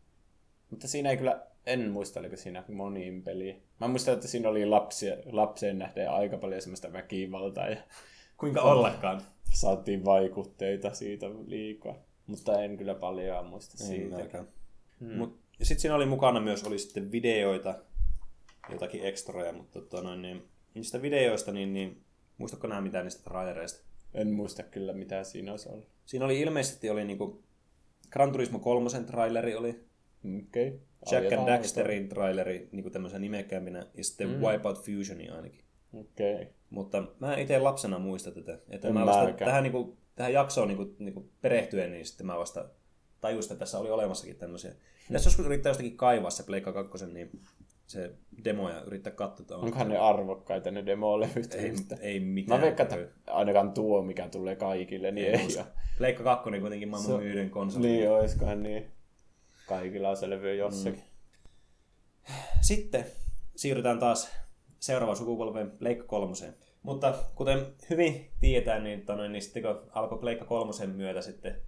Mutta siinä ei kyllä, en muista, oliko siinä moniin peliä. Mä muistan, että siinä oli lapsia, lapseen nähden aika paljon semmoista väkivaltaa ja Kuinka ollakaan. saatiin vaikutteita siitä liikaa. Mutta en kyllä paljon muista siitä. Hmm. Mut, ja sitten siinä oli mukana myös oli sitten videoita, jotakin ekstroja, mutta tota noin, niin, niistä videoista, niin, niin muistatko nämä mitään niistä trailereista? En muista kyllä, mitä siinä olisi ollut. Siinä oli ilmeisesti oli niinku Gran Turismo 3 traileri oli. Okay. Jack and Daxterin traileri niinku tämmöisen nimekkäämpinä, ja sitten mm. Wipeout Fusioni ainakin. Okei. Okay. Mutta mä itse lapsena muista tätä. Että En mä vasta mäkään. tähän, niinku, tähän jaksoon niinku, niinku perehtyen, niin sitten mä vasta tajusin, että tässä oli olemassakin tämmöisiä. Jos joskus yrittää jostakin kaivaa se Pleikka 2, niin se demo ja yrittää katsoa, on. Onkohan ne arvokkaita ne demolevyt? Ei, ei mitään. Mä veikkaan, että ainakaan tuo, mikä tulee kaikille, niin ei, usko. ole. Pleikka 2 on kuitenkin maailman Se- myydyn konsoli. Niin, oiskohan niin. Kaikilla on se levy jossakin. Sitten siirrytään taas seuraavaan sukupolven Pleikka kolmoseen. Mutta kuten hyvin tiedetään, niin, tonne, niin sitten kun alkoi Pleikka kolmosen myötä sitten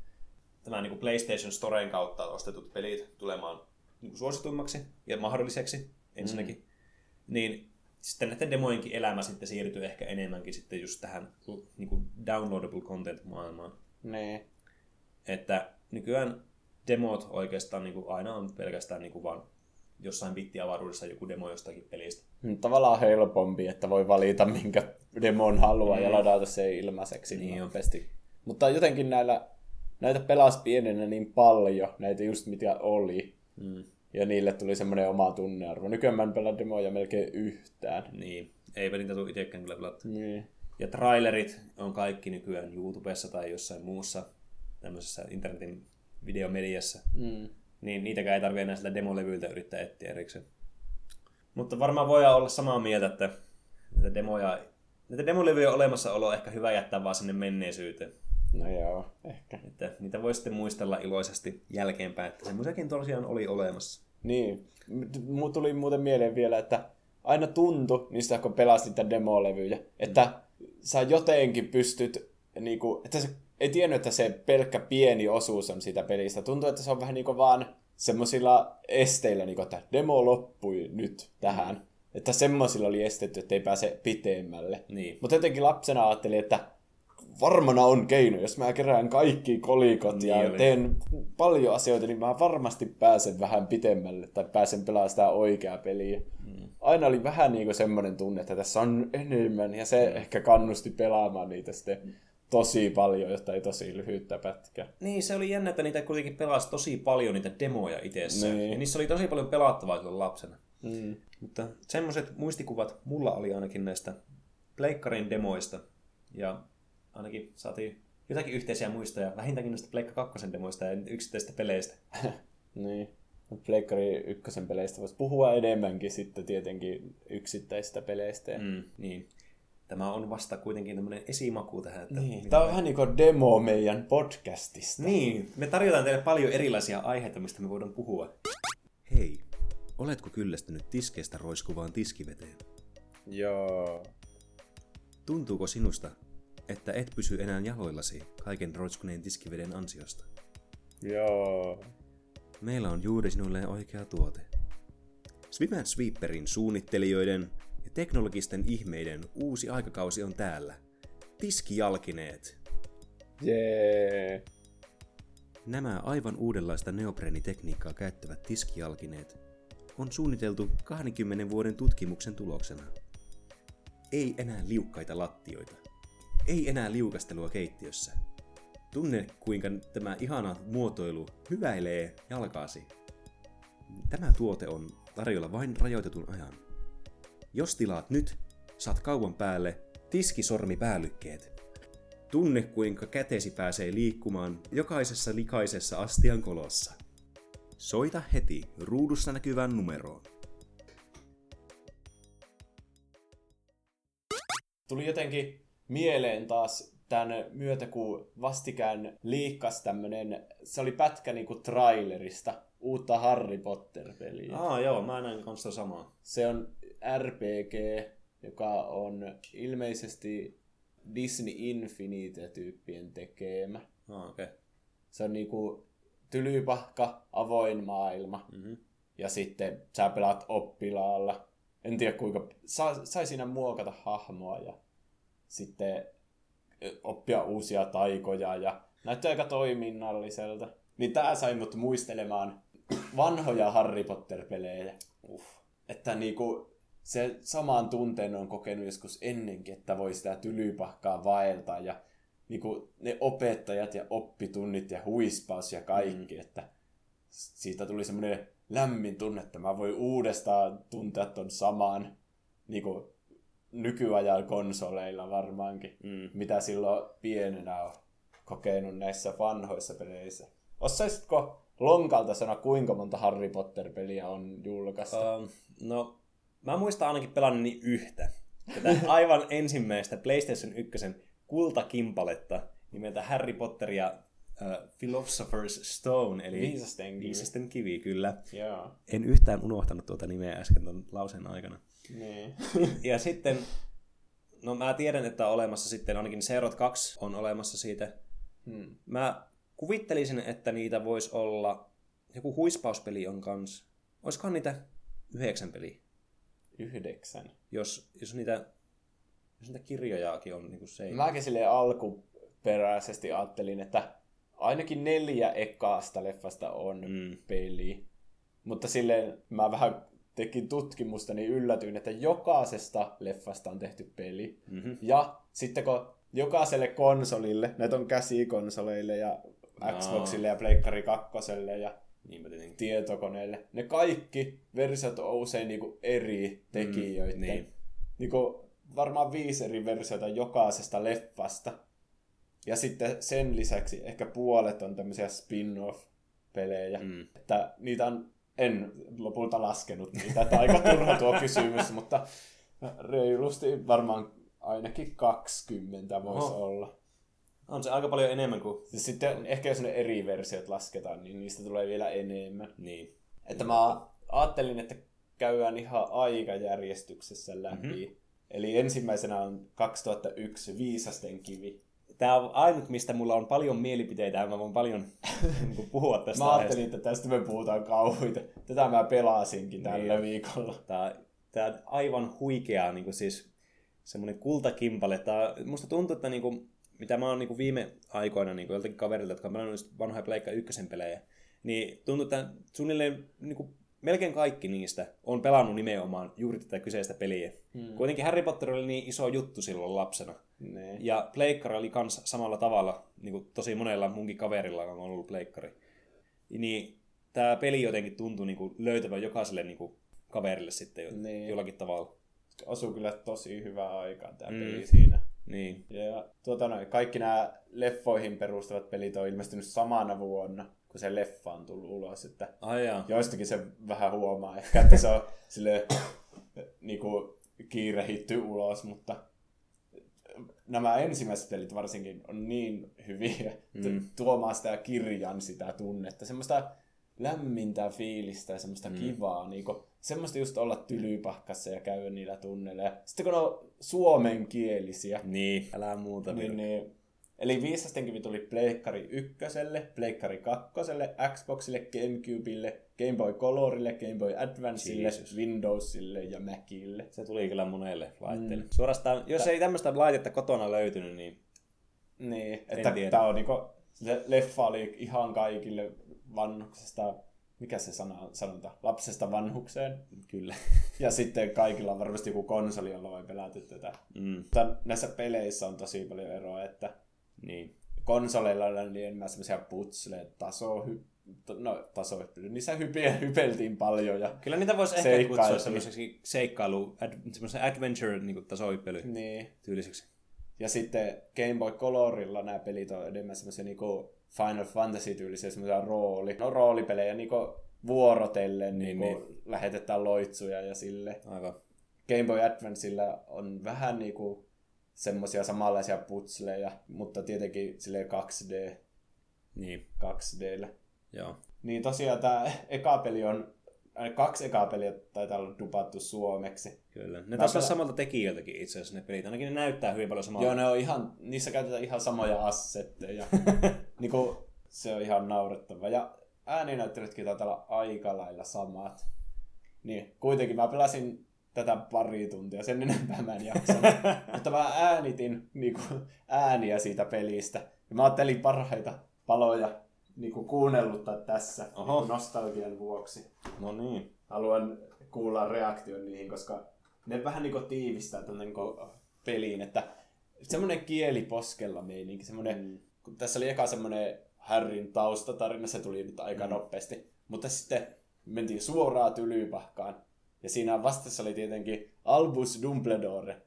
tämä niin kuin PlayStation Storen kautta ostetut pelit tulemaan niin kuin suosituimmaksi ja mahdolliseksi ensinnäkin, mm. niin sitten näiden demojenkin elämä sitten siirtyy ehkä enemmänkin sitten just tähän niin kuin downloadable content maailmaan. Niin. Että nykyään demot oikeastaan niin kuin aina on pelkästään niin kuin vaan jossain bittiavaruudessa joku demo jostakin pelistä. Mm, Tavallaan helpompi, että voi valita minkä demon haluaa mm. ja ladata se ilmaiseksi Niin on. nopeasti. Mutta jotenkin näillä, näitä pelasi pienenä niin paljon, näitä just mitä oli. Mm. Ja niille tuli semmoinen oma tunnearvo. Nykyään mä en pelaa demoja melkein yhtään. Niin, eipä niitä tule itsekään kyllä pelattu. Niin. Ja trailerit on kaikki nykyään YouTubessa tai jossain muussa tämmöisessä internetin videomediassa. Mm. Niin niitäkään ei tarvitse enää sieltä demolevyiltä yrittää etsiä erikseen. Mutta varmaan voidaan olla samaa mieltä, että näitä demoja, näitä demolevyjen olemassaolo on ehkä hyvä jättää vaan sinne menneisyyteen. No joo, ehkä. Että niitä voi sitten muistella iloisesti jälkeenpäin, että semmoisiakin tosiaan oli olemassa. Niin. Mulla tuli muuten mieleen vielä, että aina tuntui niistä, kun pelasit niitä demolevyjä, että sä jotenkin pystyt, niinku, että se ei tiennyt, että se pelkkä pieni osuus on siitä pelistä. Tuntuu, että se on vähän niin kuin vaan semmoisilla esteillä, niin kuin, että demo loppui nyt tähän. Että semmoisilla oli estetty, että ei pääse pitemmälle. Niin. Mutta jotenkin lapsena ajattelin, että varmana on keino, jos mä kerään kaikki kolikot Niin ja oli. teen paljon asioita, niin mä varmasti pääsen vähän pitemmälle tai pääsen pelaamaan sitä oikeaa peliä. Mm. Aina oli vähän niin semmoinen tunne, että tässä on enemmän ja se ehkä kannusti pelaamaan niitä sitten tosi paljon, jotta ei tosi lyhyttä pätkää. Niin, se oli jännä, että niitä kuitenkin pelasi tosi paljon niitä demoja itsessään. Niin. Ja niissä oli tosi paljon pelattavaa silloin lapsena. Mm. Mutta semmoiset muistikuvat mulla oli ainakin näistä Pleikkarin demoista. Ja ainakin saatiin jotakin yhteisiä muistoja, vähintäänkin noista Pleikka 2 demoista ja yksittäisistä peleistä. Niin. Pleikkari ykkösen peleistä voisi puhua enemmänkin sitten tietenkin yksittäisistä peleistä. Mm, niin. Tämä on vasta kuitenkin tämmöinen esimaku tähän. Että Niin. Tämä on me- vähän niin kuin demo meidän podcastista. Niin, me tarjotaan teille paljon erilaisia aiheita, mistä me voidaan puhua. Hei, oletko kyllästynyt tiskeistä roiskuvaan tiskiveteen? Joo. Tuntuuko sinusta, että et pysy enää jaloillasi kaiken roiskuneen tiskiveden ansiosta? Joo. Meillä on juuri sinulle oikea tuote. Swim and Sweeperin suunnittelijoiden ja teknologisten ihmeiden uusi aikakausi on täällä. Tiskijalkineet. Jee. Nämä aivan uudenlaista neopreenitekniikkaa käyttävät tiskijalkineet on suunniteltu 20 vuoden tutkimuksen tuloksena. Ei enää liukkaita lattioita. Ei enää liukastelua keittiössä. Tunne, kuinka tämä ihana muotoilu hyväilee jalkaasi. Tämä tuote on tarjolla vain rajoitetun ajan. Jos tilaat nyt, saat kaupan päälle tiskisormipäälykkeet. Tunne, kuinka kätesi pääsee liikkumaan jokaisessa likaisessa astian kolossa. Soita heti ruudussa näkyvään numeroon. Tuli jotenkin mieleen taas tämän myötä, kun vastikään liikkas tämmönen, se oli pätkä niinku trailerista, uutta Harry Potter-peliä. Aa joo, mä näin kanssa samaa. Se on RPG, joka on ilmeisesti Disney Infinite-tyyppien tekemä. Aa okei. Okay. Se on niinku tylypahka, avoin maailma. Mm-hmm. Ja sitten sä pelaat oppilaalla. En tiedä kuinka... Sai, sai siinä muokata hahmoa ja sitten oppia uusia taikoja ja näytti aika toiminnalliselta. Niin tää sai mut muistelemaan vanhoja Harry Potter-pelejä. Uff. Että niinku se samaan tunteen on kokenut joskus ennenkin, että voi sitä tylypahkaa vaeltaa ja niinku ne opettajat ja oppitunnit ja huispaus ja kaikki, mm. että siitä tuli semmoinen lämmin tunne, että mä voin uudestaan tuntea ton saman niinku nykyajan konsoleilla varmaankin, Mm. mitä silloin pienenä on kokenut näissä vanhoissa peleissä. Osaisitko lonkalta sanoa, kuinka monta Harry Potter-peliä on julkaistu? Um, no, mä muistan ainakin pelanneeni yhtä. Tätä aivan ensimmäistä PlayStation 1 kultakimpaletta nimeltä Harry Potter ja uh, Philosopher's Stone, eli Viisasten kivi. Viisasten kivi, kyllä. Joo. En yhtään unohtanut tuota nimeä äsken tuon lauseen aikana. Niin. Ja sitten, no mä tiedän, että on olemassa sitten ainakin Serot 2 on olemassa siitä. Hmm. Mä kuvittelisin, että niitä voisi olla, joku huispauspeli on kans. Olisikohan niitä yhdeksän peliä? Yhdeksän. Jos, jos niitä, jos niitä kirjojaakin on niin kuin se. Mäkin sille alkuperäisesti ajattelin, että ainakin neljä ekaasta leffasta on Mm. peli. Mutta silleen mä vähän tekin tutkimusta, niin yllätyin, että jokaisesta leffasta on tehty peli. Mm-hmm. Ja sitten kun jokaiselle konsolille, näitä on käsikonsoleille ja. Xboxille ja Pleikkari 2 ja Niinpä tietenkin. tietokoneille, ne kaikki versiot on usein niinku eri tekijöiden. Mm, niin. Niinku varmaan viisi eri versiota jokaisesta leffasta. Ja sitten sen lisäksi ehkä puolet on tämmöisiä spin-off-pelejä. Mm. Että niitä on, en lopulta laskenut niitä, että aika turha tuo kysymys, mutta reilusti varmaan ainakin 20 voisi Oho. olla. On se aika paljon enemmän kuin... Ja sitten ehkä jos ne eri versiot lasketaan, niin niistä tulee vielä enemmän. Niin. Että mä ajattelin, että käydään ihan aikajärjestyksessä läpi. Mm-hmm. Eli ensimmäisenä on 2001 Viisasten kivi. Tämä on ainut, mistä mulla on paljon mielipiteitä ja mä voin paljon niin kuin, puhua tästä Mä ajattelin, että tästä me puhutaan kauheita. Tätä mä pelasinkin tällä Niin. viikolla. Tämä, tämä on aivan huikea, niin kuin siis semmoinen kultakimpale. Tämä, musta tuntuu, että niin kuin, mitä mä oon niin kuin viime aikoina niin kuin joltakin kaverilta, jotka on pelannut vanhoja Pleikka ykkösen pelejä, niin tuntuu, että suunnilleen niin kuin, melkein kaikki niistä on pelannut nimenomaan juuri tätä kyseistä peliä. Hmm. Kuitenkin Harry Potter oli niin iso juttu silloin lapsena. Ne. Ja pleikkari oli kans samalla tavalla, niin kuin tosi monella munkin kaverilla on ollut pleikkari. Niin tämä peli jotenkin tuntui niin kuin löytävän jokaiselle niin kuin kaverille sitten jo, Niin. jollakin tavalla. Osui kyllä tosi hyvää aikaa tämä mm. peli siinä. Niin. Ja tuota noin, kaikki nämä leffoihin perustuvat pelit on ilmestynyt samana vuonna, kun se leffa on tullut ulos. Että Ai jaa. joistakin se vähän huomaa ehkä, että se on sille niinku kiirehitty ulos, mutta nämä ensimmäiset pelit varsinkin on niin hyviä Mm. tuomaan sitä kirjan sitä tunnetta, semmoista lämmintä fiilistä ja semmoista mm. kivaa, niinku, semmoista just olla tylypahkassa ja käydä niillä tunneilla. Sitten kun ne on suomenkielisiä, Niin, älä muuta. niin, Niin, niin, eli viisasten kivi tuli Pleikkari ykköselle, Pleikkari kakkoselle, Xboxille, Gamecubelle, Game Boy Colorille, Game Boy Advanceille, Jesus. Windowsille ja Macille. Se tuli kyllä monelle laitteelle. Mm. Suorastaan, jos ei tämmöistä laitetta kotona löytynyt, niin Niin, En että tiedä. tämä on niinku, se leffa oli ihan kaikille vanhuksesta, mikä se sana, sanonta, lapsesta vanhukseen. kyllä. Ja sitten kaikilla on varmasti joku konsoli, jolla voi pelata tätä. Mm, Mutta näissä peleissä on tosi paljon eroa, että niin. konsoleilla oli enemmän semmoisia putsleja, taso, hy, no tasohyppely, niissä hypiä, hypeltiin paljon ja Kyllä niitä voisi ehkä kutsua semmoiseksi seikkailu, ad, semmoisen adventure niin tasohyppely niin. tyyliseksi. Ja sitten Game Boy Colorilla nämä pelit on enemmän semmoisia niinku Final Fantasy-tyylisiä semmoisia rooli, no roolipelejä niinku vuorotellen Niin, niin, niinku lähetetään loitsuja ja sille. Aivan. Game Boy Advancella on vähän niinku semmoisia samanlaisia putsleja, mutta tietenkin sille 2D, Niin, 2Dllä. joo. Niin tosiaan tämä eka peli on, kaksi ekaa peliä taitaa olla dupattu suomeksi. Kyllä. Ne olla pela- samalta tekijöiltäkin itse asiassa ne pelit. Ainakin ne näyttää hyvin paljon samalta. Joo, ne on ihan, niissä käytetään ihan samoja assetteja. niinku, se on ihan naurettava. Ja ääninäyttelytkin taitaa olla aika lailla samat. Niin, kuitenkin mä pelasin tätä pari tuntia, sen enempää mä en jaksanut. Mutta mä äänitin niinku, ääniä siitä pelistä. Ja mä ajattelin parhaita paloja niinku, kuunnelluttaa tässä Oho. niinku, nostalgian vuoksi. No niin. Haluan kuulla reaktion niihin, koska ne vähän niinku tiivistää tämän niinku peliin, että semmoinen kieli poskella meininki, semmoinen, mm. kun tässä oli eka semmoinen Harryn taustatarina, se tuli nyt aika mm. nopeasti, mutta sitten mentiin suoraan tylypahkaan, ja siinä vastassa oli tietenkin Albus Dumbledore,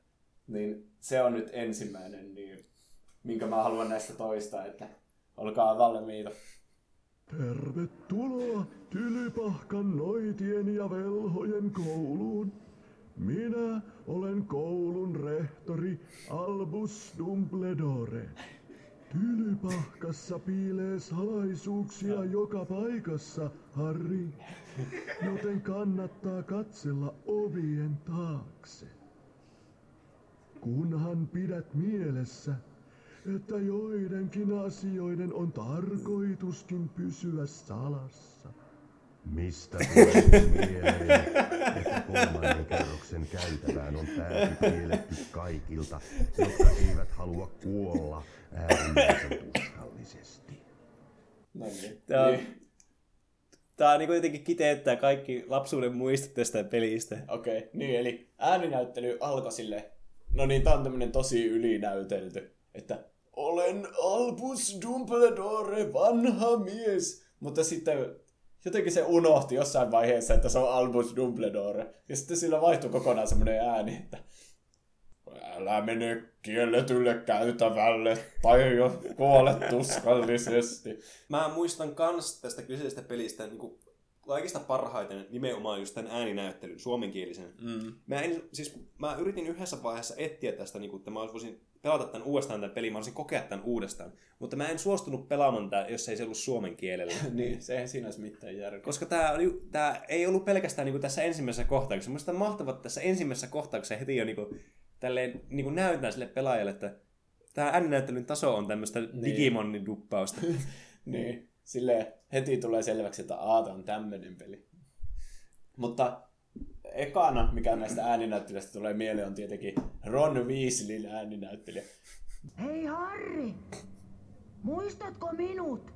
niin se on nyt ensimmäinen, niin, minkä mä haluan näistä toista, että olkaa valmiita. Tervetuloa Tylypahkan noitien ja velhojen kouluun. Minä olen koulun rehtori Albus Dumbledore. Tylypahkassa piilee salaisuuksia joka paikassa, Harry. Joten kannattaa katsella ovien taakse. Kunhan pidät mielessä, että joidenkin asioiden on tarkoituskin pysyä salassa. Mistä tulee mieleen, että kolmannen kerroksen käytävään on pääty kielletty kaikilta, jotka eivät halua kuolla äärimmäisen tuskallisesti. No niin. On, Niin. tää on niin jotenkin kiteyttää kaikki lapsuuden muistot tästä pelistä. Okei, okay, niin eli ääninäyttely alkoi sille, no niin, tää on tämmönen tosi ylinäytelty, että olen Albus Dumbledore, vanha mies. Mutta sitten jotenkin se unohti jossain vaiheessa, että se on Albus Dumbledore. Ja sitten sillä vaihtui kokonaan semmoinen ääni, että älä mene kielletylle käytävälle tai jo kuolet tuskallisesti. Mä muistan kans tästä kyseisestä pelistä niin kuin kaikista parhaiten nimenomaan just tämän ääninäyttelyn, suomenkielisen. Mm. Mä, en, siis, mä yritin yhdessä vaiheessa etsiä tästä, niin kuin, että mä voisin pelata tämän uudestaan tämän pelin, mä voisin kokea tämän uudestaan. Mutta mä en suostunut pelaamaan tätä, jos ei se ollut suomen kielellä. niin, se eihän siinä olisi mitään järkeä. Koska tämä, tämä ei ollut pelkästään niin kuin tässä ensimmäisessä kohtauksessa. Mahtavaa, että tässä ensimmäisessä kohtauksessa heti jo niin kuin, tälleen, niin kuin näytetään sille pelaajalle, että Tämä ääninäyttelyn taso on tämmöistä niin. Digimonin duppausta. Niin, sille heti tulee selväksi, että aata on tämmöinen peli. Mutta ekana, mikä näistä ääninäyttelijöistä tulee mieleen, on tietenkin Ron Weasleyn ääninäyttelijä. Hei Harri, muistatko minut?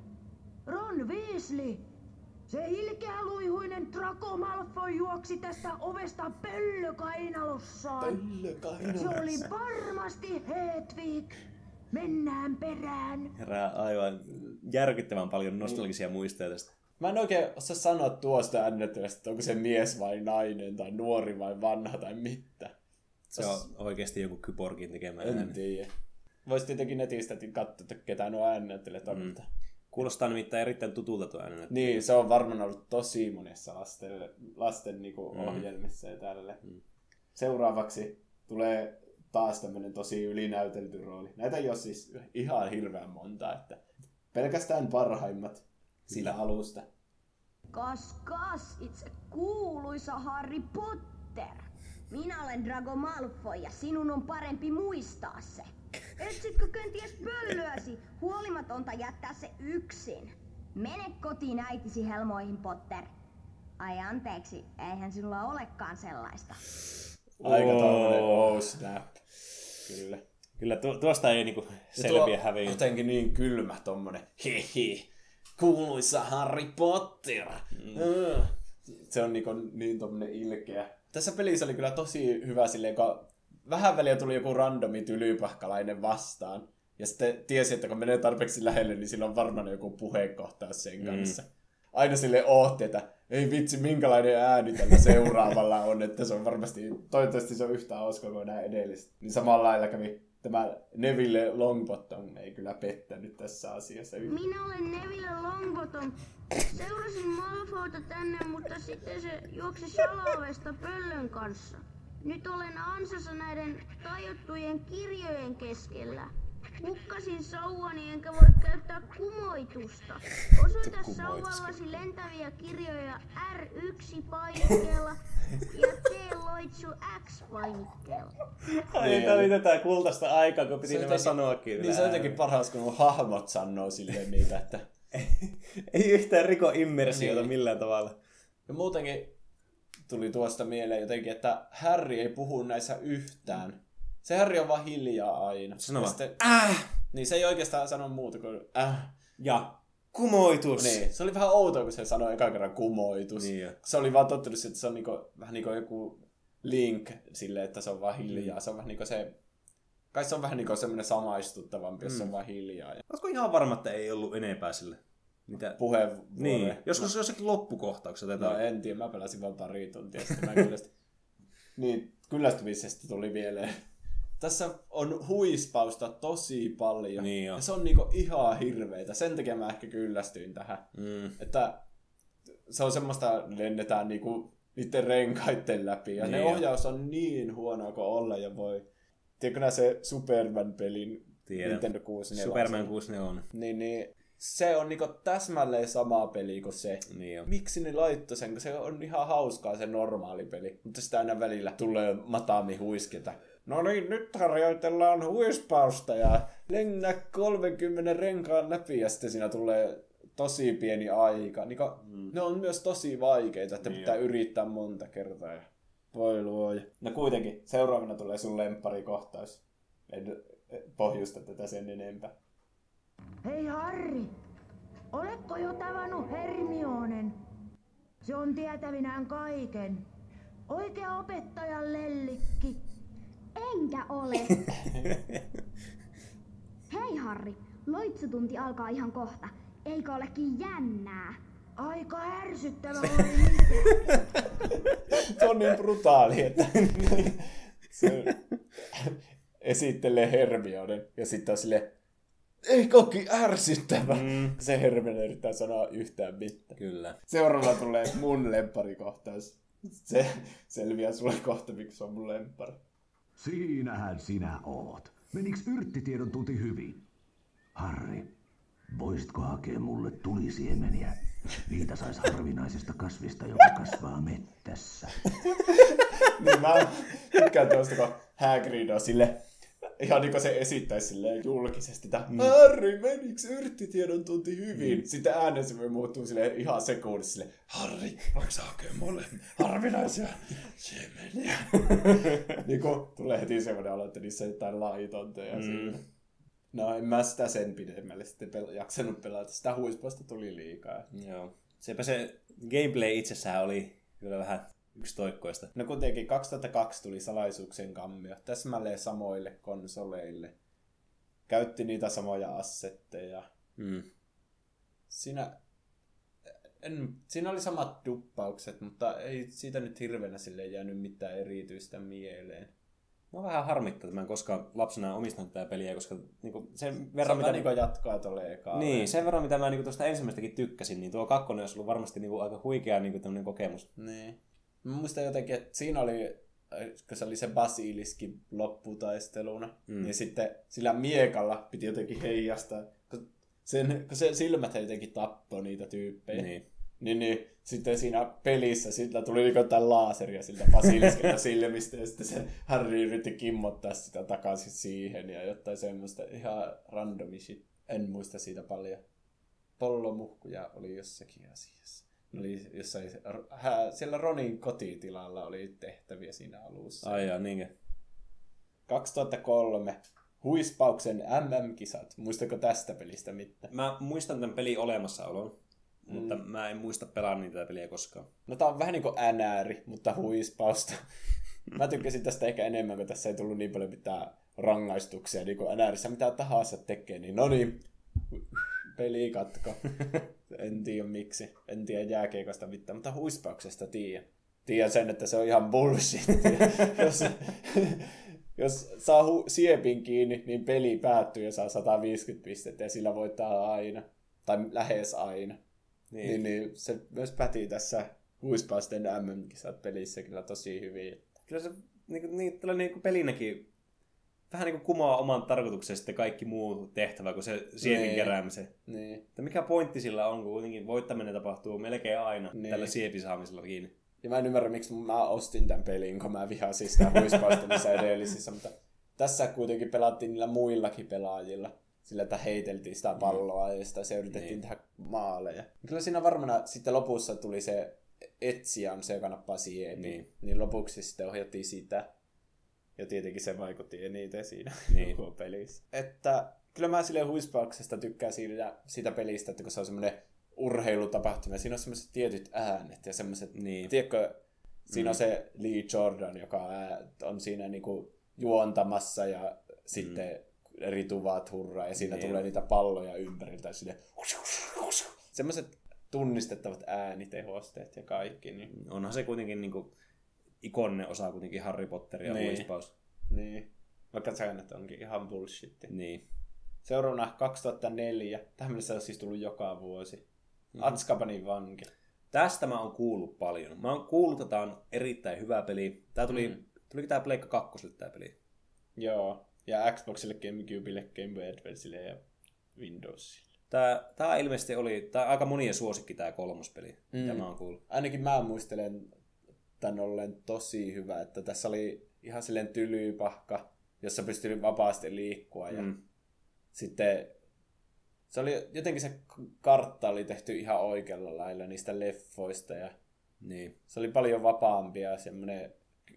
Ron Weasley. Se ilkeäluihuinen Draco Malfoy juoksi tästä ovesta pöllökainalossaan. Se oli varmasti Hedwig. Mennään perään. Herää aivan järkyttävän paljon nostalgisia muistoja tästä. Mä en oikein osaa sanoa tuosta ääninäyttelijästä, että onko se mies vai nainen, tai nuori vai vanha tai mitä. Se on oikeasti joku kyborgin tekemä En ääni. tiedä. Voisi tietenkin netistä katsoa, että ketä nuo ääninäyttelijät on. mutta- Kuulostaa nimittäin erittäin tutulta tuo ääninäyttely. Niin, se on varmaan ollut tosi monessa lasten, lasten niinku Mm. ohjelmissa ja tälle. Seuraavaksi tulee taas tämmönen tosi ylinäytelty rooli. Näitä ei ole siis ihan hirveän monta, että pelkästään parhaimmat sillä alusta. Kas kas, itse kuuluisa Harry Potter. Minä olen Drago Malfoy ja sinun on parempi muistaa se. Etsitkö kenties pöllöäsi? Huolimatonta jättää se yksin. Mene kotiin äitisi helmoihin, Potter. Ai anteeksi, eihän sinulla olekaan sellaista. Aika oh snap. Kyllä. Kyllä tu- tuosta ei niinku selviä häviä. Jotenkin niin kylmä tommonen, hihi, kuuluisa Harry Potter. Mm. Se on niinku niin tommonen ilkeä. Tässä pelissä oli kyllä tosi hyvä silleen, kun vähän väliä tuli joku randomi tylypahkalainen vastaan. Ja sitten tiesi, että kun menee tarpeeksi lähelle, niin sillä on varmaan joku puheenkohtaus sen kanssa. Aina sille ootti, että ei vitsi, minkälainen ääni tällä seuraavalla on, että se on varmasti, toivottavasti se on yhtä hauska kuin nämä edelliset. Niin samalla lailla kävi tämä Neville Longbottom ei kyllä pettänyt tässä asiassa. Minä olen Neville Longbottom. Seurasin Malfoyta tänne, mutta sitten se juoksi salavesta pöllön kanssa. Nyt olen ansassa näiden tajottujen kirjojen keskellä. Hukkasin sauvani enkä voi käyttää kumoitusta. Osoita sauvallasi lentäviä kirjoja R1 painikkeella ja T loitsu X painikkeella. Ai, Niin. tää oli tätä kultaista aikaa, kun piti nämä sanoakin. Niin se on jotenkin paras, kun hahmot sanoo silleen niitä, että... Ei yhtään riko immersiota Niin. millään tavalla. Ja muutenkin tuli tuosta mieleen jotenkin, että Harry ei puhu näissä yhtään. Se Harry on vaan hiljaa aina. Sano vaan, sitten- Äh! Niin se ei oikeastaan sano muuta kuin äh. Ja kumoitus. Niin, se oli vähän outoa, kun se sanoi eka kerran kumoitus. Niin jo. Se oli vaan tottunut, että se on niinku, vähän niin kuin joku link sille, että se on vaan hiljaa. Se on vähän niin kuin se... Kai se on vähän niin kuin semmoinen samaistuttavampi, jos se on vaan hiljaa. Ja Oletko ihan varma, että ei ollut enempää sille? Mitä? puheenvuoro. Niin, joskus jossakin loppukohtauksessa No otetaan. en tiedä, mä pelasin vaan pari tuntia sitten. Mä kyllästy... niin, kyllästymisestä tuli mieleen. Tässä on huispausta tosi paljon. Niin jo. ja se on niinku ihan hirveitä. Sen takia mä ehkä kyllästyin tähän. Mm. Että se on semmoista, lennetään niinku niiden renkaiden läpi. Ja Niin ne jo. ohjaus on niin huonoa kuin olla ja voi. Tiedätkö nää se Superman-pelin Tiedän. Nintendo 64? Superman 64. Niin, niin se on niinku täsmälleen sama peli kuin se. Niin jo. Miksi ne laittoi sen, kun se on ihan hauskaa se normaali peli. Mutta sitä aina välillä tulee matami huisketa. No niin, nyt harjoitellaan huispausta ja lennä 30 renkaan läpi ja sitten siinä tulee tosi pieni aika. Niin mm. Ne on myös tosi vaikeita, että Niin pitää yrittää monta kertaa. Ja... Voi luoja. No kuitenkin, seuraavana tulee sun lempparikohtaus. En pohjusta tätä sen enempää. Hei Harri, oletko jo tavannut Hermionen? Se on tietävinään kaiken. Oikea opettajan lellikki. Enkä ole. Hei Harri, loitsutunti alkaa ihan kohta. Eikö olekin jännää? Aika ärsyttävä oli se on niin brutaali, että se esittelee Hermionen ja sitten on sille ei koki ärsyttävä. Mm. Se Hermione yrittää sanoa yhtään mitään. Kyllä. Seuraavana tulee mun lempparikohtaus. Se selviää sulle kohta, miksi se on mun lemppari. Siinähän sinä oot. Meniks yrttitiedon tunti hyvin? Harri, voisitko hakea mulle tulisiemeniä? Niitä sais harvinaisesta kasvista, joka kasvaa mettässä. Niin mä tykkään tuosta, kun Hagrid on sille ihan niin kuin se esittäisi silleen julkisesti, että Harry, meniks yrttitiedon tunti hyvin? Mm. Sitten äänensä voi muuttuu sille ihan sekunnissa voiko sä hakea mulle harvinaisia siemeniä? niin kuin tulee heti semmoinen olo, että niissä on jotain laitonta ja mm. siinä. No en mä sitä sen pidemmälle sitten pel- jaksanut pelata. Sitä huispasta tuli liikaa. Joo. Sepä se gameplay itsessään oli kyllä vähän yksitoikkoista. No kuitenkin 2002 tuli salaisuuksien kammio täsmälleen samoille konsoleille. Käytti niitä samoja assetteja. Mm. Siinä, en, siinä oli samat duppaukset, mutta ei siitä nyt hirveänä sille jäänyt mitään erityistä mieleen. Mä vähän harmittaa, että mä en koskaan lapsena omistanut tätä peliä, koska niinku sen Verran verran, mitä mitä... niin jatkaa tuolle ekaan. Niin, sen verran mitä mä niinku tuosta ensimmäistäkin tykkäsin, niin tuo kakkonen olisi ollut varmasti niinku aika huikea niinku tämmönen kokemus. Niin. Mä muistan jotenkin, että siinä oli, kun se oli se basiliskin lopputaisteluna, mm. niin sitten sillä miekalla piti jotenkin heijastaa, kun, sen, kun se silmät jotenkin tappoi niitä tyyppejä. Niin. Niin, niin sitten siinä pelissä sillä tuli niinku jotain laaseria siltä basiliskelta silmistä, ja sitten se Harry yritti kimmottaa sitä takaisin siihen, ja jotain semmoista ihan randomi shit. En muista siitä paljon. Pollomuhkuja oli jossakin asiassa. Oli jossain, hä, siellä Ronin kotitilalla oli tehtäviä siinä alussa. Ai jaa, niinkö? 2003 Huispauksen MM-kisat. Muistako tästä pelistä mitään? Mä muistan tämän pelin olemassaolon, mm. mutta mä en muista pelaa niitä peliä koskaan. No tää on vähän niin kuin NR, mutta huispausta. Mä tykkäsin tästä ehkä enemmän, kun tässä ei tullut niin paljon mitään rangaistuksia, niin kuin NRissä mitä tahansa tekee, niin no niin, peli katko. en tiedä miksi, en tiedä jääkeikosta mitään, mutta huispauksesta tiedän. Tiedän sen, että se on ihan bullshit. jos, jos saa hu- siepin kiinni, niin peli päättyy ja saa 150 pistettä ja sillä voittaa aina. Tai lähes aina. Niin. Niin, niin se myös päti tässä huispausten MM-kisat pelissä kyllä tosi hyvin. Kyllä se niin, tällä niinku pelinäkin vähän niin kuin kumoaa oman tarkoituksen sitten kaikki muu tehtävä kuin se siepin Niin. keräämisen. Niin. Että mikä pointti sillä on, kun kuitenkin voittaminen tapahtuu melkein aina Niin. tällä siepin saamisella kiinni. Ja mä en ymmärrä, miksi mä ostin tämän pelin, kun mä vihasin sitä huispausta niissä edellisissä, mutta tässä kuitenkin pelattiin niillä muillakin pelaajilla. Sillä, että heiteltiin sitä palloa ja sitä se yritettiin Niin. tehdä maaleja. Kyllä siinä varmana sitten lopussa tuli se etsijä on se, joka nappaa. Niin. Niin. niin lopuksi sitten ohjattiin sitä. Ja tietenkin se vaikutti eniten siinä Niin. koko pelissä. Että kyllä mä sille huispauksesta tykkään siitä, siitä pelistä, että kun se on semmoinen urheilutapahtuma, siinä on semmoiset tietyt äänet ja semmoiset, Niin. tiedätkö, siinä mm. on se Lee Jordan, joka on siinä niinku juontamassa ja sitten eri tuvat hurraa ja siinä Niin. tulee niitä palloja ympäriltä sille semmoiset tunnistettavat äänitehosteet ja kaikki, niin, Onhan se kuitenkin niin kuin, ikoninen osa kuitenkin Harry Potteria Niin. huispaus. niin. vaikka säännöt onkin ihan bullshit. Niin. Seuraavana 2004. Tähän mennessä on siis tullut joka vuosi. Mm-hmm. Atskabanin vanki. Tästä mä oon kuullut paljon. Mä oon kuullut, että tää on erittäin hyvä peli. Tää tuli, mm. tuliko tää Pleikka 2 tää peli? Joo. Ja Xboxille, Gamecubelle, Game Boy Advanceille ja Windowsille. Tää, tää ilmeisesti oli tää aika monien suosikki tää kolmospeli, mm. mitä mä oon kuullut. Ainakin mä muistelen tän ollen tosi hyvä, että tässä oli ihan silleen tylypahka, jossa pystyi vapaasti liikkua ja Mm. sitten se oli jotenkin se kartta oli tehty ihan oikealla lailla niistä leffoista ja Niin. se oli paljon vapaampia ja semmoinen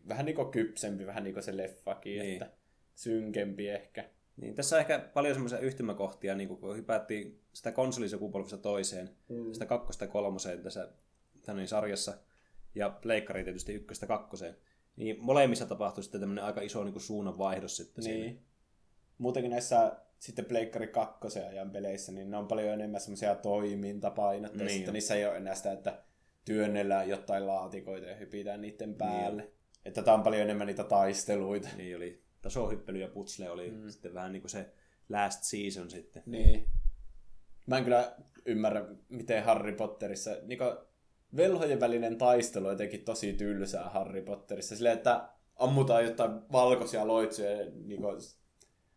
vähän niin kuin kypsempi, vähän niin kuin se leffakin, Niin. niin. että synkempi ehkä. Niin, tässä on ehkä paljon semmoisia yhtymäkohtia, niin kun hypättiin sitä konsolisukupolvista toiseen, mm. sitä kakkosta kolmoseen tässä tänne sarjassa, ja pleikkari tietysti ykköstä kakkoseen. Niin molemmissa tapahtui sitten tämmöinen aika iso niin kuin suunnanvaihdos sitten Niin. siinä. Muutenkin näissä sitten Pleikkari 2 ajan peleissä, niin ne on paljon enemmän semmoisia toimintapainotteisia. Niin Niin sitten niissä ei ole enää sitä, että työnnellään jotain laatikoita ja hypitään niiden päälle. Niin. Että tää on paljon enemmän niitä taisteluita. Niin oli tasohyppely ja putsle oli mm. sitten vähän niin kuin se last season sitten. Niin. Mä en kyllä ymmärrä, miten Harry Potterissa, niin velhojen välinen taistelu on jotenkin tosi tylsää Harry Potterissa. Silleen, että ammutaan jotain valkoisia loitsuja. Niin kuin,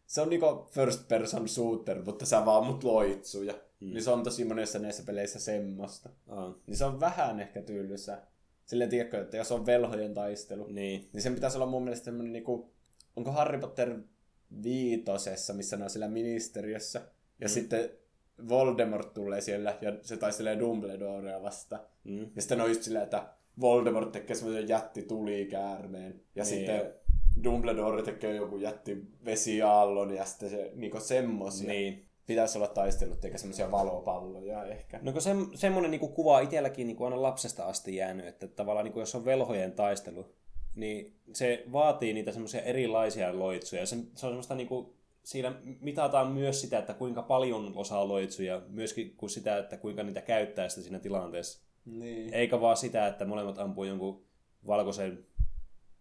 se on niinku first person shooter, mutta sä vaan ammut loitsuja. Mm. Niin se on tosi monessa näissä peleissä semmoista. Oh. Niin se on vähän ehkä tylsää. Silleen tiedätkö, että jos on velhojen taistelu, Niin. niin sen pitäisi olla mun mielestä semmoinen niinku, onko Harry Potter viitosessa, missä ne on siellä ministeriössä. Ja mm. sitten Voldemort tulee siellä ja se taistelee Dumbledorea vastaan. Mm. Ja sitten on just silleen, että Voldemort tekee semmoisen jätti tulikäärmeen. Ja Niin. sitten Dumbledore tekee joku jätti vesiaallon ja sitten se niinku semmosia. Niin. Pitäisi olla taistelut eikä semmoisia valopalloja ehkä. No kun se, semmoinen niinku kuva itselläkin niinku aina lapsesta asti jäänyt, että tavallaan niinku jos on velhojen taistelu, niin se vaatii niitä semmoisia erilaisia loitsuja. Se, se on semmoista niinku, siinä mitataan myös sitä, että kuinka paljon osaa loitsuja, myöskin kuin sitä, että kuinka niitä käyttää sitä siinä tilanteessa. Niin. Eikä vaan sitä, että molemmat ampuu jonkun valkoisen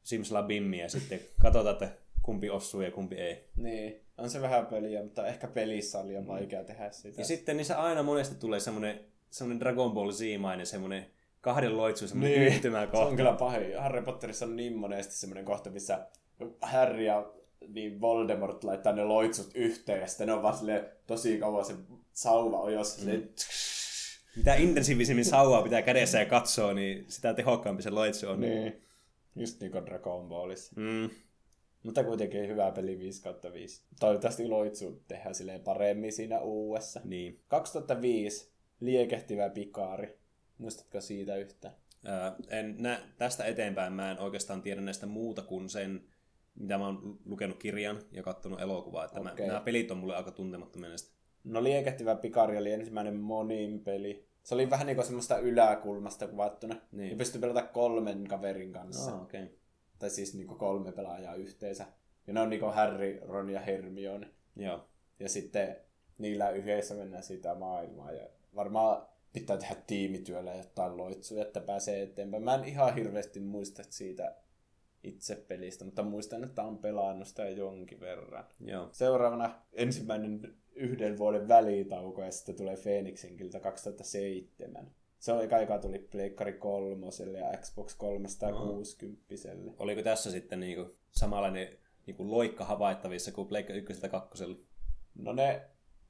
simsalabimmin ja sitten katsotaan, että kumpi osuu ja kumpi ei. Niin. On se vähän peliä, mutta ehkä pelissä on liian vaikea tehdä sitä. Ja sitten niissä aina monesti tulee semmoinen, semmoinen Dragon Ball Z-mainen semmoinen kahden loitsu, semmoinen Niin. yhtymä Se on kohta. kyllä pahin. Harry Potterissa on niin monesti semmoinen kohta, missä Harry ja niin Voldemort laittaa ne loitsut yhteen ja sitten ne on vaan silleen tosi kauan se sauva on jos mm. Mitä intensiivisemmin sauvaa pitää kädessä ja katsoo, niin sitä tehokkaampi se loitsu on. Niin. Just niin kuin Dragon Ballissa. Mm. Mutta kuitenkin hyvä peli 5 kautta 5. Toivottavasti loitsu tehdään silleen paremmin siinä uudessa. Niin. 2005 liekehtivä pikaari. Muistatko siitä yhtään? Ää, en nä, tästä eteenpäin mä en oikeastaan tiedä näistä muuta kuin sen, mitä mä oon lukenut kirjan ja katsonut elokuvaa. Että Okei. mä, nämä pelit on mulle aika tuntemattomia näistä. No liekehtivä pikari oli ensimmäinen monin peli. Se oli vähän niin kuin semmoista yläkulmasta kuvattuna. Niin. Ja pystyi pelata kolmen kaverin kanssa. Oh. Okay. Tai siis niin kuin kolme pelaajaa yhteensä. Ja ne on niin kuin Harry, Ron ja Hermione. Joo. Ja sitten niillä yhdessä mennään sitä maailmaa. Ja varmaan pitää tehdä tiimityöllä jotain loitsuja, että pääsee eteenpäin. Mä en ihan hirveästi muista siitä itse pelistä, mutta muistan, että on pelannut sitä jonkin verran. Joo. Seuraavana ensimmäinen yhden vuoden välitauko ja sitten tulee Phoenixin kilta 2007. Se eka, joka tuli Pleikkari kolmoselle ja Xbox 360. Oliko tässä sitten niinku samanlainen niinku loikka havaittavissa kuin Pleikka 1 2? No ne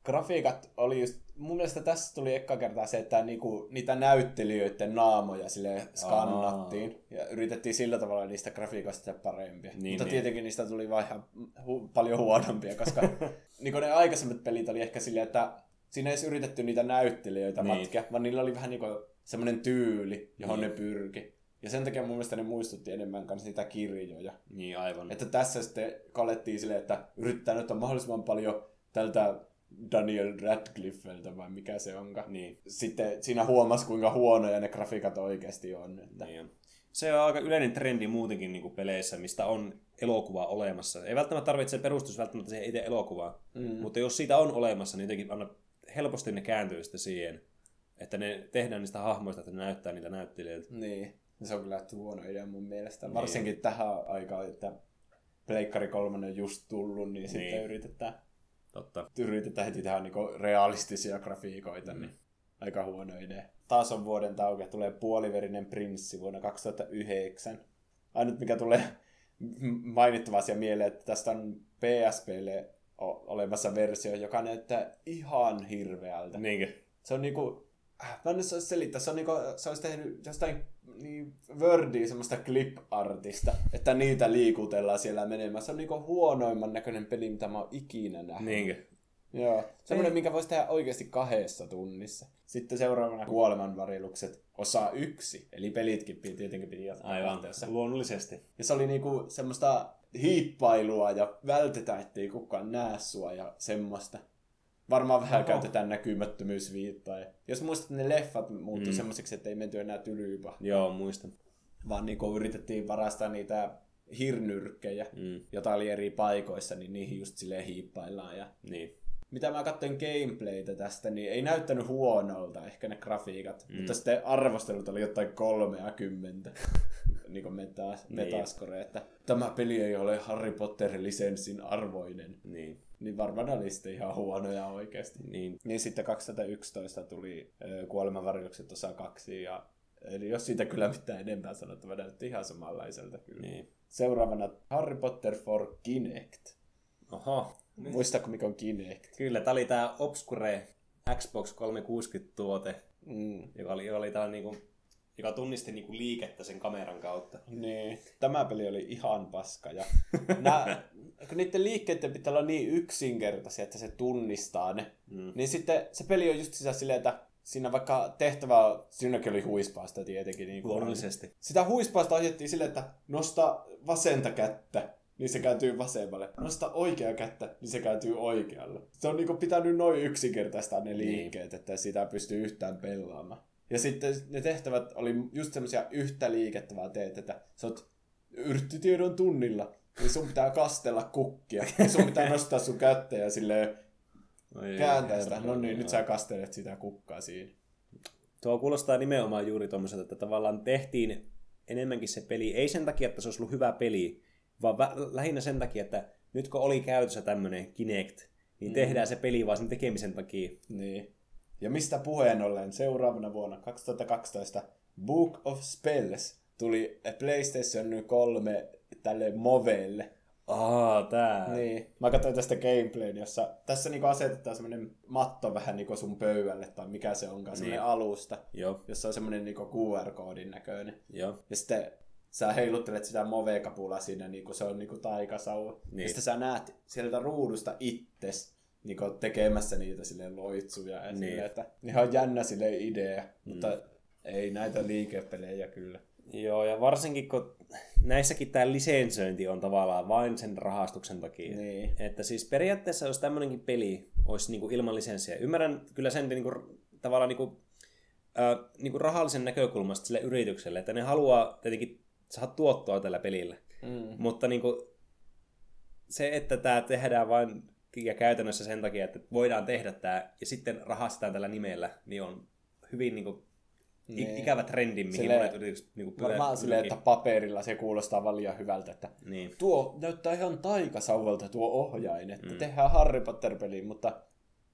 grafiikat oli just, mun mielestä tässä tuli eka kertaa se, että niinku, niitä näyttelijöiden naamoja sille skannattiin ja yritettiin sillä tavalla niistä grafiikoista tehdä parempia. Niin, Mutta niin. tietenkin niistä tuli vaan ihan hu- paljon huonompia, koska niinku ne aikaisemmat pelit oli ehkä silleen, että siinä ei edes yritetty niitä näyttelijöitä Niin. matkia, vaan niillä oli vähän niinku semmoinen tyyli, johon Niin. ne pyrki. Ja sen takia mun mielestä ne muistutti enemmän kanssa niitä kirjoja. Niin aivan. Että tässä sitten kalettiin silleen, että yrittää nyt mahdollisimman paljon tältä Daniel Radcliffeltä vai mikä se onkaan. Niin. Sitten siinä huomasi, kuinka huonoja ne grafiikat oikeasti on. Että... Niin. Se on aika yleinen trendi muutenkin niin kuin peleissä, mistä on elokuva olemassa. Ei välttämättä tarvitse perustus välttämättä siihen itse elokuvaan, mm. mutta jos siitä on olemassa, niin jotenkin aina helposti ne kääntyy sitten siihen, että ne tehdään niistä hahmoista, että ne näyttää niitä näyttelijöiltä. Niin. Se on kyllä huono idea mun mielestä. Varsinkin tähän aikaan, että Pleikkari 3 on just tullut, niin, niin. sitten yritetään, Totta. yritetään heti tehdä niinku realistisia grafiikoita. Mm. Niin aika huono idea. Taas on vuoden tauke, tulee puoliverinen prinssi vuonna 2009. Ainut mikä tulee mainittava asia mieleen, että tästä on PSPlle olemassa versio, joka näyttää ihan hirveältä. Niinkö? Se on niinku, mä en osaa selittää, se on niinku, se olisi tehnyt jostain niin Wordia semmoista clip-artista, että niitä liikutellaan siellä menemään. Se on niinku huonoimman näköinen peli, mitä mä oon ikinä nähnyt. Niinkö? Joo, semmoinen, minkä voisi tehdä oikeasti kahdessa tunnissa. Sitten seuraavana kuolemanvarilukset osa yksi, eli pelitkin piti, tietenkin piti jatkaa Aivan, kahteessa. luonnollisesti. Ja se oli niinku semmoista hiippailua ja vältetään, ettei kukaan näe sua ja semmoista. Varmaan vähän Oho. käytetään näkymättömyysviittaa. Ja jos muistat, ne leffat muuttui mm. semmoiseksi, että ei menty enää tylyypä. Joo, muistan. Vaan niinku yritettiin varastaa niitä hirnyrkkejä, Mm. jota oli eri paikoissa, niin niihin just silleen hiippaillaan. Ja Niin. mitä mä katsoin gameplaytä tästä, niin ei näyttänyt huonolta ehkä ne grafiikat. Mm. Mutta sitten arvostelut oli jotain 30 niin kuin meta, metascore, että tämä peli ei ole Harry Potter lisenssin arvoinen. Niin. Niin varmaan oli sitten ihan huonoja oikeasti. Niin. Niin sitten 2011 tuli Kuolemanvarjokset osa kaksi ja Eli jos siitä kyllä mitään enempää sanottavaa, näytti ihan samanlaiselta kyllä. Niin. Seuraavana Harry Potter for Kinect. Oho. Muistatko mikä on Kinect? Kyllä, tää oli tää Obscure Xbox 360-tuote, Mm. joka oli, joka oli tää niinku joka tunnisti niinku liikettä sen kameran kautta. Niin, tämä peli oli ihan paska. Ja nää, kun niiden liikkeiden pitää olla niin yksinkertaisia, että se tunnistaa ne, mm. niin sitten se peli on just sitä silleen, että siinä vaikka tehtävä, siinäkin oli huispaasta tietenkin. Niin Luonnollisesti. Sitä huispaasta ajettiin silleen, että nosta vasenta kättä, niin se kääntyy vasemmalle. Nosta oikea kättä, niin se kääntyy oikealle. Se on niinku pitänyt noin yksinkertaistaa ne liikkeet, niin. että sitä pystyy yhtään pelaamaan. Ja sitten ne tehtävät oli just semmoisia yhtä liikettä vaan teet, että sä oot yrttitiedon tunnilla, niin sun pitää kastella kukkia. Ja sun pitää nostaa sun kättä ja silleen Oi, kääntää sitä. No niin, nyt sä kastelet sitä kukkaa siinä. Tuo kuulostaa nimenomaan juuri tuommoiselta, että tavallaan tehtiin enemmänkin se peli, ei sen takia, että se olisi ollut hyvä peli, vaan vä- lähinnä sen takia, että nyt kun oli käytössä tämmöinen Kinect, niin mm. tehdään se peli vaan sen tekemisen takia. Niin. Ja mistä puheen ollen seuraavana vuonna 2012 Book of Spells tuli PlayStation 3 tälle Movelle. Aa, tää. Niin. Mä katsoin tästä gameplayn, jossa tässä niinku asetetaan semmoinen matto vähän niinku sun pöydälle, tai mikä se onkaan, semmoinen Niin. alusta, Joo, jossa on semmoinen niinku QR-koodin näköinen. joo. Ja sitten sä heiluttelet sitä Move-kapulaa siinä, niin kuin se on niinku taikasauva. Niin. Ja sitten sä näet sieltä ruudusta itses niinku tekemässä niitä silleen loitsuja. Ja niin. Silleen, että ihan jännä sille idea, mm. mutta ei näitä liikepelejä kyllä. Joo, ja varsinkin kun näissäkin tämä lisensointi on tavallaan vain sen rahastuksen takia. Niin. Että siis periaatteessa jos tämmöinenkin peli olisi niinku ilman lisenssiä, ymmärrän kyllä sen niinku, tavallaan niinku, äh, niinku rahallisen näkökulmasta sille yritykselle, että ne haluaa tietenkin saada tuottoa tällä pelillä. Mm. Mutta niinku, se, että tämä tehdään vain ja käytännössä sen takia, että voidaan tehdä tämä ja sitten rahastetaan tällä nimellä, niin on hyvin niinku, Niin. niin. ikävä trendi, mihin Silleen- monet yritykset niinku, Varmaan silleen, että paperilla se kuulostaa vaan liian hyvältä, että Niin. tuo näyttää ihan taikasauvalta tuo ohjain, että mm. tehdään Harry Potter-peli, mutta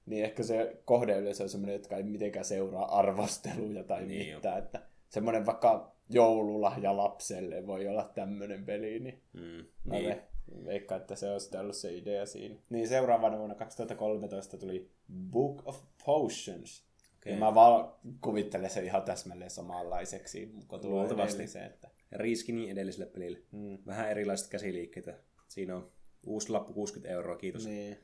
niin ehkä se kohdeyleisö on semmoinen, jotka ei mitenkään seuraa arvosteluja tai niin Niin mitään, että semmoinen vaikka joululahja lapselle voi olla tämmöinen peli, niin Mm, mä niin. ve- veikkaan, että se olisi ollut se idea siinä. Niin seuraavana vuonna 2013 tuli Book of Potions. Okei. Ja mä vaan kuvittelen se ihan täsmälleen samanlaiseksi, kun tulee Luultavasti. edelliseen, että riski niin edelliselle pelille. Mm. Vähän erilaiset käsiliikkeitä. Siinä on uusi lappu 60 euroa, kiitos. Niin.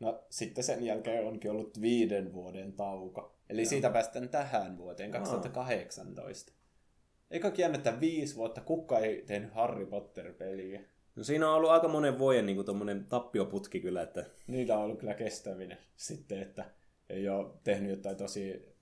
No sitten sen jälkeen onkin ollut viiden vuoden tauko. Eli siitä päästään tähän vuoteen, 2018. Eikö jännättä viisi vuotta, kuka ei tehnyt Harry Potter-peliä. No siinä on ollut aika monen vuoden niin tommonen tappioputki kyllä, että Niillä on ollut kyllä kestävinen sitten, että ei ole tehnyt jotain tosi,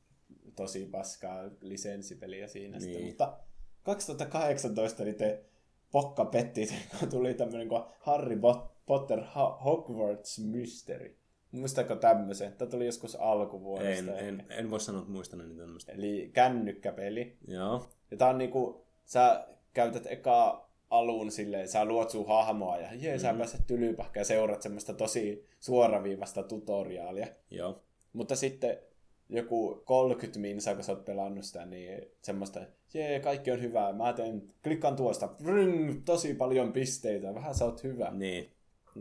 tosi paskaa lisenssipeliä siinä niin. sitten. Niin. Mutta 2018 niin te pokka petti, kun tuli tämmöinen kuin Harry Potter Ho- Hogwarts Mystery. Muistatko tämmöisen? Tämä tuli joskus en, alkuvuodesta. en, en voi sanoa, että muistan niitä tämmöistä. Eli kännykkäpeli. Joo, Ja tää on niinku, sä käytät eka alun silleen, sä luot sun hahmoa ja jee, sä pääset tylypähkä ja seuraat semmoista tosi suoraviivasta tutoriaalia. joo. Mutta sitten joku 30 minsaa, kun sä oot pelannut sitä, niin semmoista, jee, kaikki on hyvää. Mä teen, klikkaan tuosta, vrng, tosi paljon pisteitä, vähän sä oot hyvä. Niin.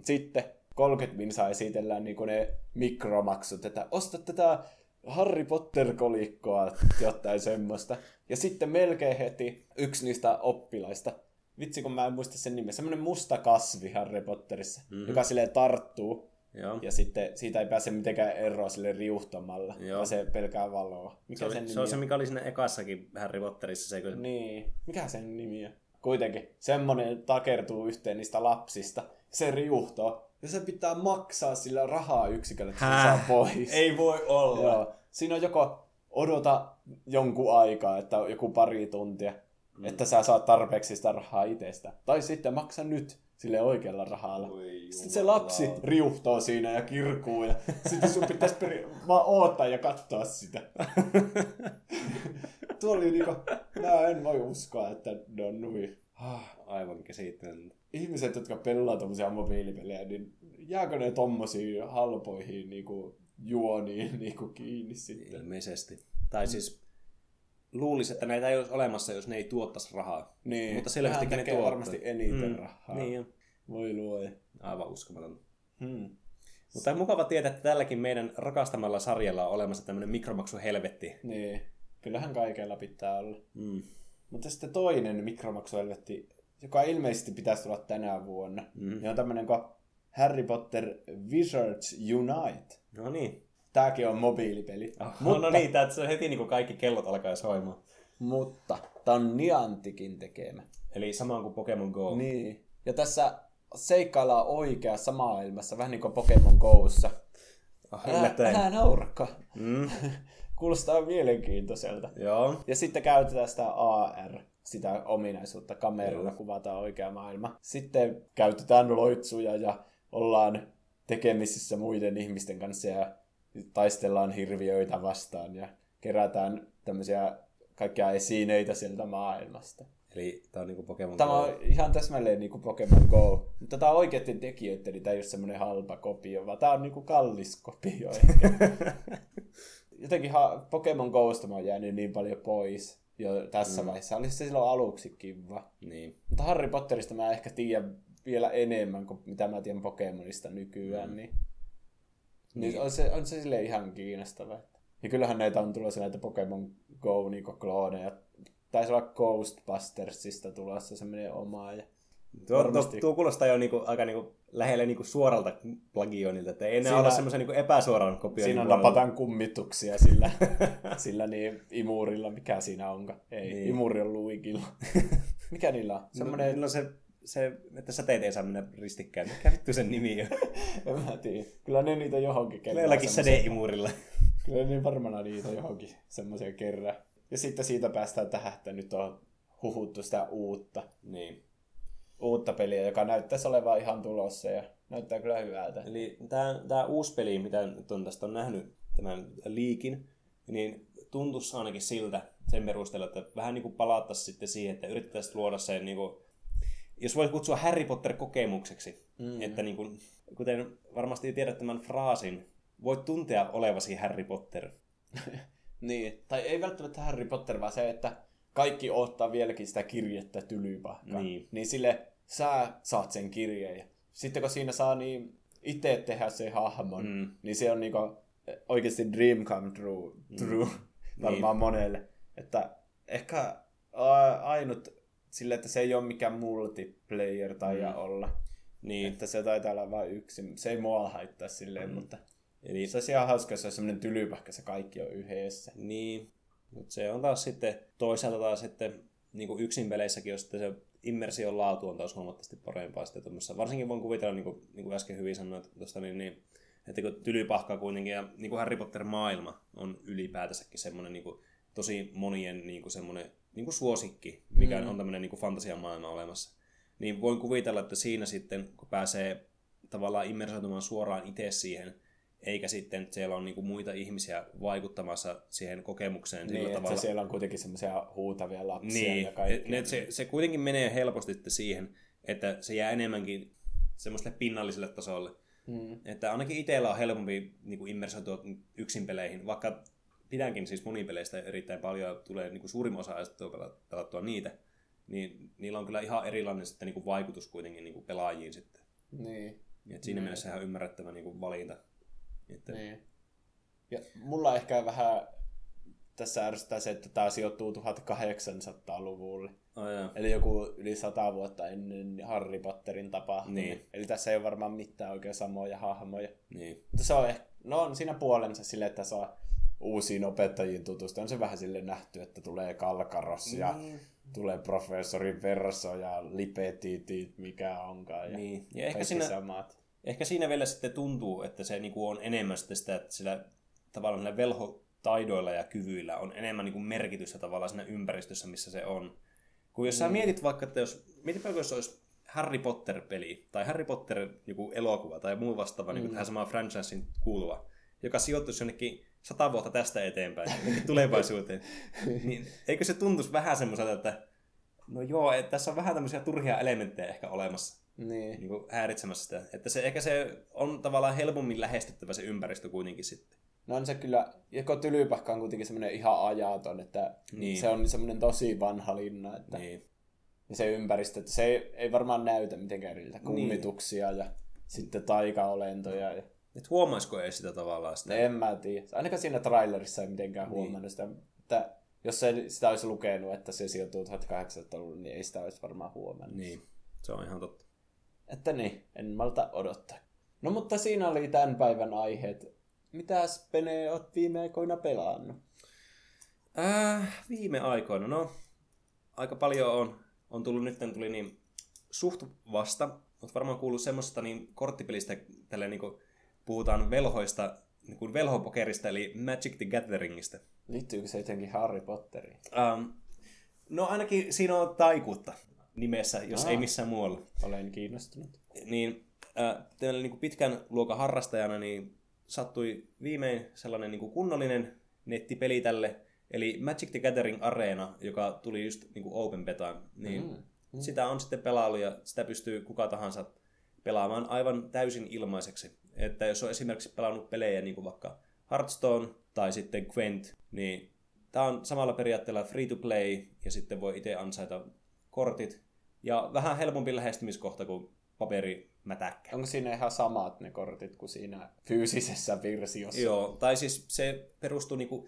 Sitten 30 minsaa esitellään niin ne mikromaksut, että osta tätä Harry Potter-kolikkoa, jotain semmoista. Ja sitten melkein heti yksi niistä oppilaista, vitsi kun mä en muista sen nimeä, semmoinen musta kasvi Harry Potterissa, mm-hmm. joka silleen tarttuu. Joo. Ja sitten siitä ei pääse mitenkään eroa sille riuhtamalla, Joo. vaan se pelkää valoa. Mikä Se, on, sen se, nimi on se, mikä oli siinä ekassakin Harry Potterissa, se kun... Niin, mikä sen nimi on? Kuitenkin, semmonen takertuu yhteen niistä lapsista. Se riuhtoo. Ja se pitää maksaa sillä rahaa yksikölle, että se saa pois. Ei voi olla. Joo. Siinä on joko odota jonkun aikaa, että joku pari tuntia, mm. että sä saat tarpeeksi sitä rahaa itsestä. Tai sitten maksa nyt sille oikealla rahalla. Oi sitten se lapsi riuhtoo siinä ja kirkuu ja sitten sun pitäisi peri- vaan oottaa ja katsoa sitä. Tuo oli niinku, mä en voi uskoa, että ne on nui. Ah, Aivan käsittämätöntä. Ihmiset, jotka pelaa tommosia mobiilipelejä, niin jääkö ne tommosiin halpoihin niinku juoniin niinku kiinni sitten? Ilmeisesti. Tai siis luulisi, että näitä ei olisi olemassa, jos ne ei tuottaisi rahaa. Niin, Mutta selvästi ne tekee tuottaa. varmasti eniten Mm, rahaa. Niin jo. Voi luoja. Aivan uskomatonta. Hmm. Mutta on mukava tietää, että tälläkin meidän rakastamalla sarjalla on olemassa tämmöinen mikromaksuhelvetti. Niin. kyllähän kaikella pitää olla. Mm. Mutta sitten toinen mikromaksuhelvetti, joka ilmeisesti pitäisi tulla tänä vuonna, mm. niin on tämmöinen kuin Harry Potter Wizards Unite. No niin. Tääkin on mobiilipeli. Mutta... No niin, tää, se heti niin kuin kaikki kellot alkaa soimaan. Mutta tämä on Niantikin tekemä. Eli sama kuin Pokemon Go. Niin. Ja tässä seikkaillaan oikeassa maailmassa, vähän niin kuin Pokemon Go'ssa. Ah, Älä, älä nauraka. Mm. Kuulostaa mielenkiintoiselta. Joo. Ja sitten käytetään sitä AR, sitä ominaisuutta kameralla, Kyllä. kuvataan oikea maailma. Sitten käytetään loitsuja ja ollaan tekemisissä muiden ihmisten kanssa ja taistellaan hirviöitä vastaan ja kerätään tämmöisiä kaikkia esineitä sieltä maailmasta. Eli tää on niinku Pokemon Tämä Go. on ihan täsmälleen niin kuin Pokemon Go. Mutta tämä on oikeiden tekijöiden, niin tämä ei ole semmoinen halpa kopio, vaan tämä on niin kuin kallis kopio ehkä. Jotenkin ha- Pokemon Gosta mä oon jäänyt niin paljon pois jo tässä mm. vaiheessa. Olisi se silloin aluksi kiva. Niin. Mutta Harry Potterista mä ehkä tiedän vielä enemmän kuin mitä mä tiedän Pokemonista nykyään. Mm. Niin, niin. on, se, on se sille ihan kiinnostava. Ja kyllähän näitä on tulossa näitä Pokemon Go niin klooneja. Taisi olla Ghostbustersista tulossa semmoinen oma. Ja Tuo, tuo, Varmasti. tuo kuulostaa jo niinku, aika niinku lähelle niinku suoralta plagioinnilta, että ei enää Siinä- olla semmoisen niinku epäsuoran kopioinnin Siinä puolella. napataan kummituksia sillä, sillä niin imurilla, mikä siinä onkaan. Ei, Niin. niin. imuri on Luigilla. mikä niillä on? Semmoinen... Semmoinen, No, se, se, että säteet ei saa mennä ristikkäin. Mikä vittu sen nimi on? en mä tiedä. Kyllä ne niitä johonkin kerran. Jollakin sädeimurilla. Kyllä ne varmana niitä johonkin semmoisia kerran. Ja sitten siitä päästään tähän, että nyt on huhuttu sitä uutta, Niin. uutta peliä, joka näyttäisi olevan ihan tulossa ja näyttää kyllä hyvältä. Eli tämä, tämä uusi peli, mitä nyt on tästä on nähnyt, tämän liikin, niin tuntuisi ainakin siltä sen perusteella, että vähän niin kuin palattaisiin sitten siihen, että yritettäisiin luoda se, niin kuin, jos voi kutsua Harry Potter-kokemukseksi, mm. että niin kuin, kuten varmasti tiedät tämän fraasin, voit tuntea olevasi Harry Potter. Niin, tai ei välttämättä Harry Potter, vaan se, että kaikki ottaa vieläkin sitä kirjettä tylypahkaa. Niin. niin sille sä saat sen kirjeen. Ja sitten kun siinä saa niin itse tehdä se hahmon, Mm. mm. niin se on niinku oikeasti dream come true, true Niin. varmaan monelle. Että ehkä ainut sille, että se ei ole mikään multiplayer tai mm. olla. Niin, Että se taitaa olla vain yksi. Se ei mua haittaa silleen, mm. mutta eli se olisi ihan hauska, jos se olisi semmoinen tylypähkä, se kaikki on yhdessä. Niin, mutta se on taas sitten toisaalta taas sitten niin kuin yksin peleissäkin on sitten se immersion laatu on taas huomattavasti parempaa sitten tuommoissa. Varsinkin voin kuvitella, niin kuin, niin kuin äsken hyvin sanoit tuosta, niin, niin, että kun tylypahkaa kuitenkin ja niin kuin Harry Potter-maailma on ylipäätänsäkin semmoinen niin kuin, tosi monien niin kuin semmoinen niin kuin suosikki, mikä mm. on tämmöinen niin kuin fantasiamaailma olemassa. Niin voin kuvitella, että siinä sitten, kun pääsee tavallaan immersoitumaan suoraan itse siihen, eikä sitten siellä on niinku muita ihmisiä vaikuttamassa siihen kokemukseen sillä Niin, että tavalla. siellä on kuitenkin semmoisia huutavia lapsia Niin, ja kaikkea. et, se, se kuitenkin menee helposti siihen, että se jää enemmänkin semmoiselle pinnalliselle tasolle. Mm. Että ainakin itsellä on helpompi niin immersoitua yksin peleihin, vaikka pidänkin siis monipeleistä erittäin paljon ja tulee niin kuin suurin osa ajasta pela- pelattua niitä, niin niillä on kyllä ihan erilainen sitten niin kuin vaikutus kuitenkin niin kuin pelaajiin sitten. Niin, Et siinä mielessä ihan ymmärrettävä niin kuin valinta. Että, niin. Ja mulla ehkä vähän tässä ärsyttää se, että tämä sijoittuu 1800-luvulle. oh, joo. Eli joku yli sata vuotta ennen Harry Potterin tapahtumia. Niin. Eli tässä ei ole varmaan mitään oikein samoja hahmoja. Niin. Mutta se on ehkä, no on siinä puolensa sille, että saa uusiin opettajiin tutustua. On se vähän sille nähty, että tulee Kalkaros ja Niin. tulee professori Verso ja Lipetitit, mikä onkaan. Ja Niin. Ja ehkä siinä, samat. ehkä siinä vielä sitten tuntuu, että se niinku on enemmän sitten sitä, että sillä tavallaan näillä velhotaidoilla ja kyvyillä on enemmän niinku merkitystä tavallaan siinä ympäristössä, missä se on. Kun jos sä mietit vaikka, että jos, mietipä jos olisi Harry Potter-peli tai Harry Potter joku elokuva tai muu vastaava mm. niin tähän samaan franchisein kuuluva, joka sijoittuisi jonnekin sata vuotta tästä eteenpäin, jonnekin tulevaisuuteen, niin eikö se tuntuisi vähän semmoiselta, että no joo, että tässä on vähän tämmöisiä turhia elementtejä ehkä olemassa Niin. niin kuin häiritsemässä sitä. Että se, ehkä se on tavallaan helpommin lähestyttävä se ympäristö kuitenkin sitten. No on se kyllä, joko Tylypahka on kuitenkin semmoinen ihan ajaton, että Niin. niin. se on semmoinen tosi vanha linna, että Niin. ja se ympäristö, että se ei, ei varmaan näytä mitenkään eriltä. Niin. Kummituksia ja sitten taikaolentoja. Ja, Et huomaisiko ei sitä tavallaan sitä? en mä tiedä. Ainakaan siinä trailerissa ei mitenkään Niin. huomannut sitä, että Jos se, sitä olisi lukenut, että se sijoittuu 1800-luvulle, niin ei sitä olisi varmaan huomannut. Niin, se on ihan totta. Että niin, en malta odottaa. No mutta siinä oli tämän päivän aiheet. Mitäs Pene oot viime aikoina pelannut? Äh, viime aikoina, no aika paljon on, on tullut, nyt tuli niin suht vasta, mutta varmaan kuullut semmoista niin korttipelistä, tälle niin kuin puhutaan velhoista, niin kuin velhopokerista, eli Magic the Gatheringista. Liittyykö se jotenkin Harry Potteriin? Um, no ainakin siinä on taikuutta nimessä, jos Aa. ei missään muualla. Olen kiinnostunut. Niin, äh, niin kuin pitkän luokan harrastajana niin sattui viimein sellainen niin kuin kunnollinen nettipeli tälle, eli Magic the Gathering Arena, joka tuli just niin kuin Open Betaan. Niin mm. Mm. Sitä on sitten pelailu ja sitä pystyy kuka tahansa pelaamaan aivan täysin ilmaiseksi. Että jos on esimerkiksi pelannut pelejä niin kuin vaikka Hearthstone tai sitten Gwent, niin tämä on samalla periaatteella free to play ja sitten voi itse ansaita kortit. Ja vähän helpompi lähestymiskohta kuin paperimätäkkä. Onko siinä ihan samat ne kortit kuin siinä fyysisessä versiossa? Joo, tai siis se perustuu niinku,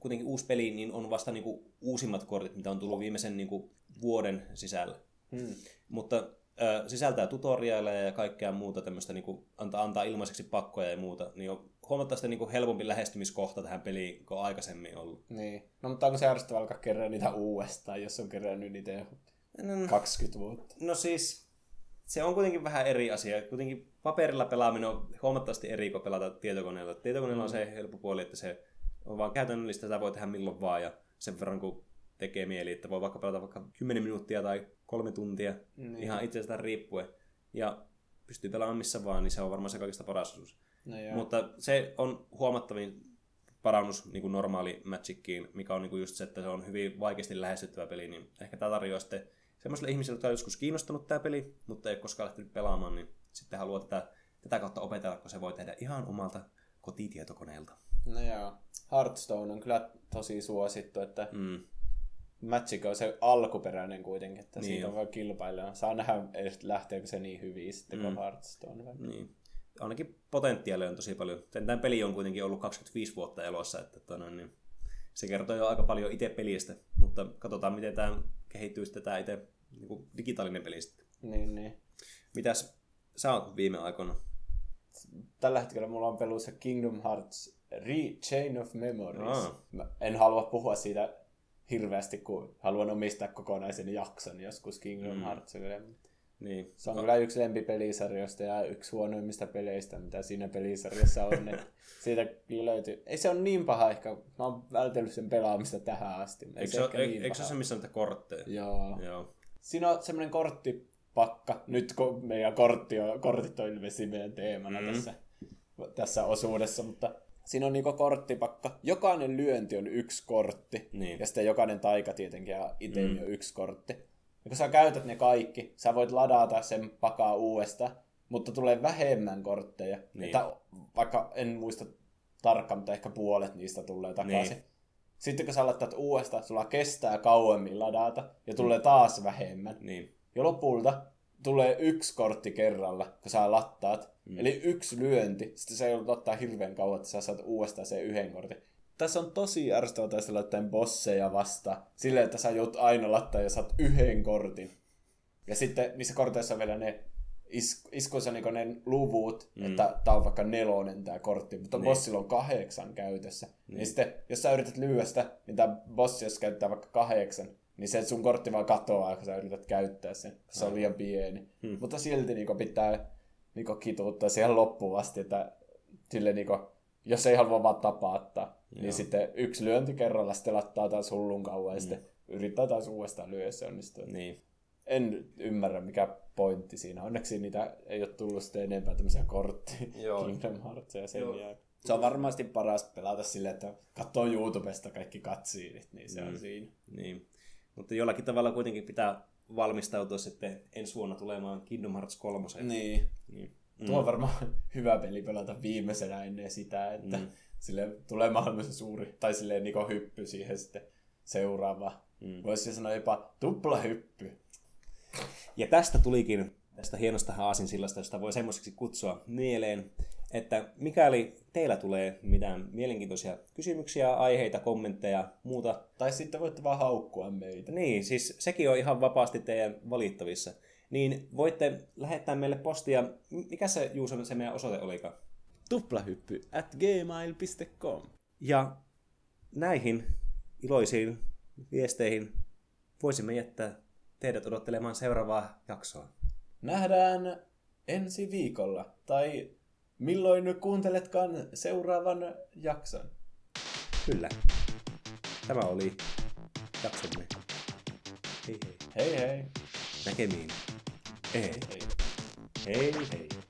kuitenkin uusi peli, niin on vasta niinku uusimmat kortit, mitä on tullut viimeisen niinku vuoden sisällä. Hmm. Mutta ö, sisältää tutoriaaleja ja kaikkea muuta tämmöistä, niinku, antaa, antaa ilmaiseksi pakkoja ja muuta, niin on huomattavasti niinku helpompi lähestymiskohta tähän peliin kuin aikaisemmin ollut. Niin. No mutta onko se ärsyttävää alkaa kerää niitä uudestaan, jos on kerännyt niitä jo 20 vuotta? No siis, se on kuitenkin vähän eri asia. Kuitenkin paperilla pelaaminen on huomattavasti eri kuin pelata tietokoneella. Tietokoneella on se helppo puoli, että se on vaan käytännöllistä, sitä voi tehdä milloin vaan ja sen verran kun tekee mieli, että voi vaikka pelata vaikka 10 minuuttia tai kolme tuntia, Niin. ihan itsestään riippuen. Ja pystyy pelaamaan missä vaan, niin se on varmaan se kaikista paras osuus. No joo. Mutta se on huomattavin parannus niin kuin normaali Magickiin, mikä on niin kuin just se, että se on hyvin vaikeasti lähestyttävä peli, niin ehkä tämä tarjoaa sitten semmoisille ihmisille, jotka on joskus kiinnostunut tämä peli, mutta ei ole koskaan lähtenyt pelaamaan, niin sitten haluaa tätä, tätä kautta opetella, kun se voi tehdä ihan omalta kotitietokoneelta. No joo. Hearthstone on kyllä tosi suosittu, että Mm. Magic on se alkuperäinen kuitenkin, että Niin siitä on. kilpailla. Saa nähdä, edes lähteekö se niin hyvin sitten kuin Mm. Hearthstone. vaikka. Niin. Ainakin potentiaalia on tosi paljon. Tämä peli on kuitenkin ollut 25 vuotta elossa, että tota, niin se kertoo jo aika paljon itse pelistä, mutta katsotaan, miten tämä kehittyy sitten tämä itse niin kuin digitaalinen peli sitten. Niin, niin. Mitäs sä oot viime aikoina? Tällä hetkellä mulla on pelussa Kingdom Hearts Re- Chain of Memories. Aa. Mä en halua puhua siitä hirveästi, kun haluan omistaa kokonaisen jakson joskus Kingdom Mm. Heartsille. Niin. Se on kyllä yksi lempipelisarjoista ja yksi huonoimmista peleistä, mitä siinä pelisarjassa on. Siitä löytyy. Ei se ole niin paha ehkä. Mä oon vältellyt sen pelaamista tähän asti. Ei Eikö se ole, niin eikö se se, missä on niitä kortteja? Joo. Joo. Siinä on semmoinen korttipakka. Nyt kun meidän kortti on, kortit on ilmeisesti meidän teemana mm. tässä, tässä osuudessa, mutta siinä on niinku korttipakka. Jokainen lyönti on yksi kortti. Niin. Ja sitten jokainen taika tietenkin ja itemi Mm. on yksi kortti. Ja kun sä käytät ne kaikki, sä voit ladata sen pakaa uudestaan, mutta tulee vähemmän kortteja. Niin. Että vaikka en muista tarkkaan, mutta ehkä puolet niistä tulee takaisin. Niin. Sitten kun sä laitat uudestaan, sulla kestää kauemmin ladata ja tulee taas vähemmän. Niin. Ja lopulta tulee yksi kortti kerralla, kun sä lattaat. Mm. Eli yksi lyönti. Sitten se joudut ottaa hirveän kauan, että sä saat uudestaan sen yhden kortin. Tässä on tosi ärsyttävää taistella jotain bosseja vastaan. Silleen, että sä joudut aina lattaa ja saat yhden kortin. Ja sitten niissä korteissa on vielä ne is- iskuissa on niinku ne luvut, mm. että tää on vaikka nelonen tää kortti, mutta Niin. niin. bossilla on kahdeksan käytössä. Niin. niin sitten, jos sä yrität lyödä sitä, niin tää bossi, jos käyttää vaikka kahdeksan, niin se sun kortti vaan katoaa, kun sä yrität käyttää sen. Se on liian pieni. Hmm. Mutta silti niinku pitää niinku kituuttaa siihen loppuun asti, että sille niinku, jos ei halua vaan tapaattaa, Joo. niin sitten yksi lyönti kerralla sitten lattaa taas hullun kauan ja sitten yrittää taas uudestaan lyödä, se onnistuu. Niin. En ymmärrä, mikä pointti siinä. Onneksi niitä ei ole tullut sitten enempää tämmöisiä kortteja Joo. Kingdom Heartsia sen Joo. jälkeen. Se on varmasti paras pelata silleen, että katsoo YouTubesta kaikki katsiinit, niin se mm. on siinä. Niin. Mutta jollakin tavalla kuitenkin pitää valmistautua sitten ensi vuonna tulemaan Kingdom Hearts 3. Niin. niin. Tuo on varmaan hyvä peli pelata viimeisenä ennen sitä, että Mm. mm. sille tulee mahdollisimman suuri, tai silleen niin hyppy siihen sitten seuraavaan. Mm. Mm. Voisi sanoa jopa tupla hyppy. Ja tästä tulikin tästä hienosta aasinsillasta, josta voi semmoiseksi kutsua mieleen, että mikäli teillä tulee mitään mielenkiintoisia kysymyksiä, aiheita, kommentteja, muuta, Tai sitten voitte vaan haukkua meitä. niin, siis sekin on ihan vapaasti teidän valittavissa, niin voitte lähettää meille postia. Mikä se Juuson se meidän osoite olikaan? Tuplahyppy at gmail.com. Ja näihin iloisiin viesteihin voisimme jättää teidät odottelemaan seuraavaa jaksoa. Nähdään ensi viikolla. Tai milloin kuunteletkaan seuraavan jakson. Kyllä. Tämä oli jaksomme. Hei hei. Hei hei. Näkemiin. Ei. Hei. Hei hei.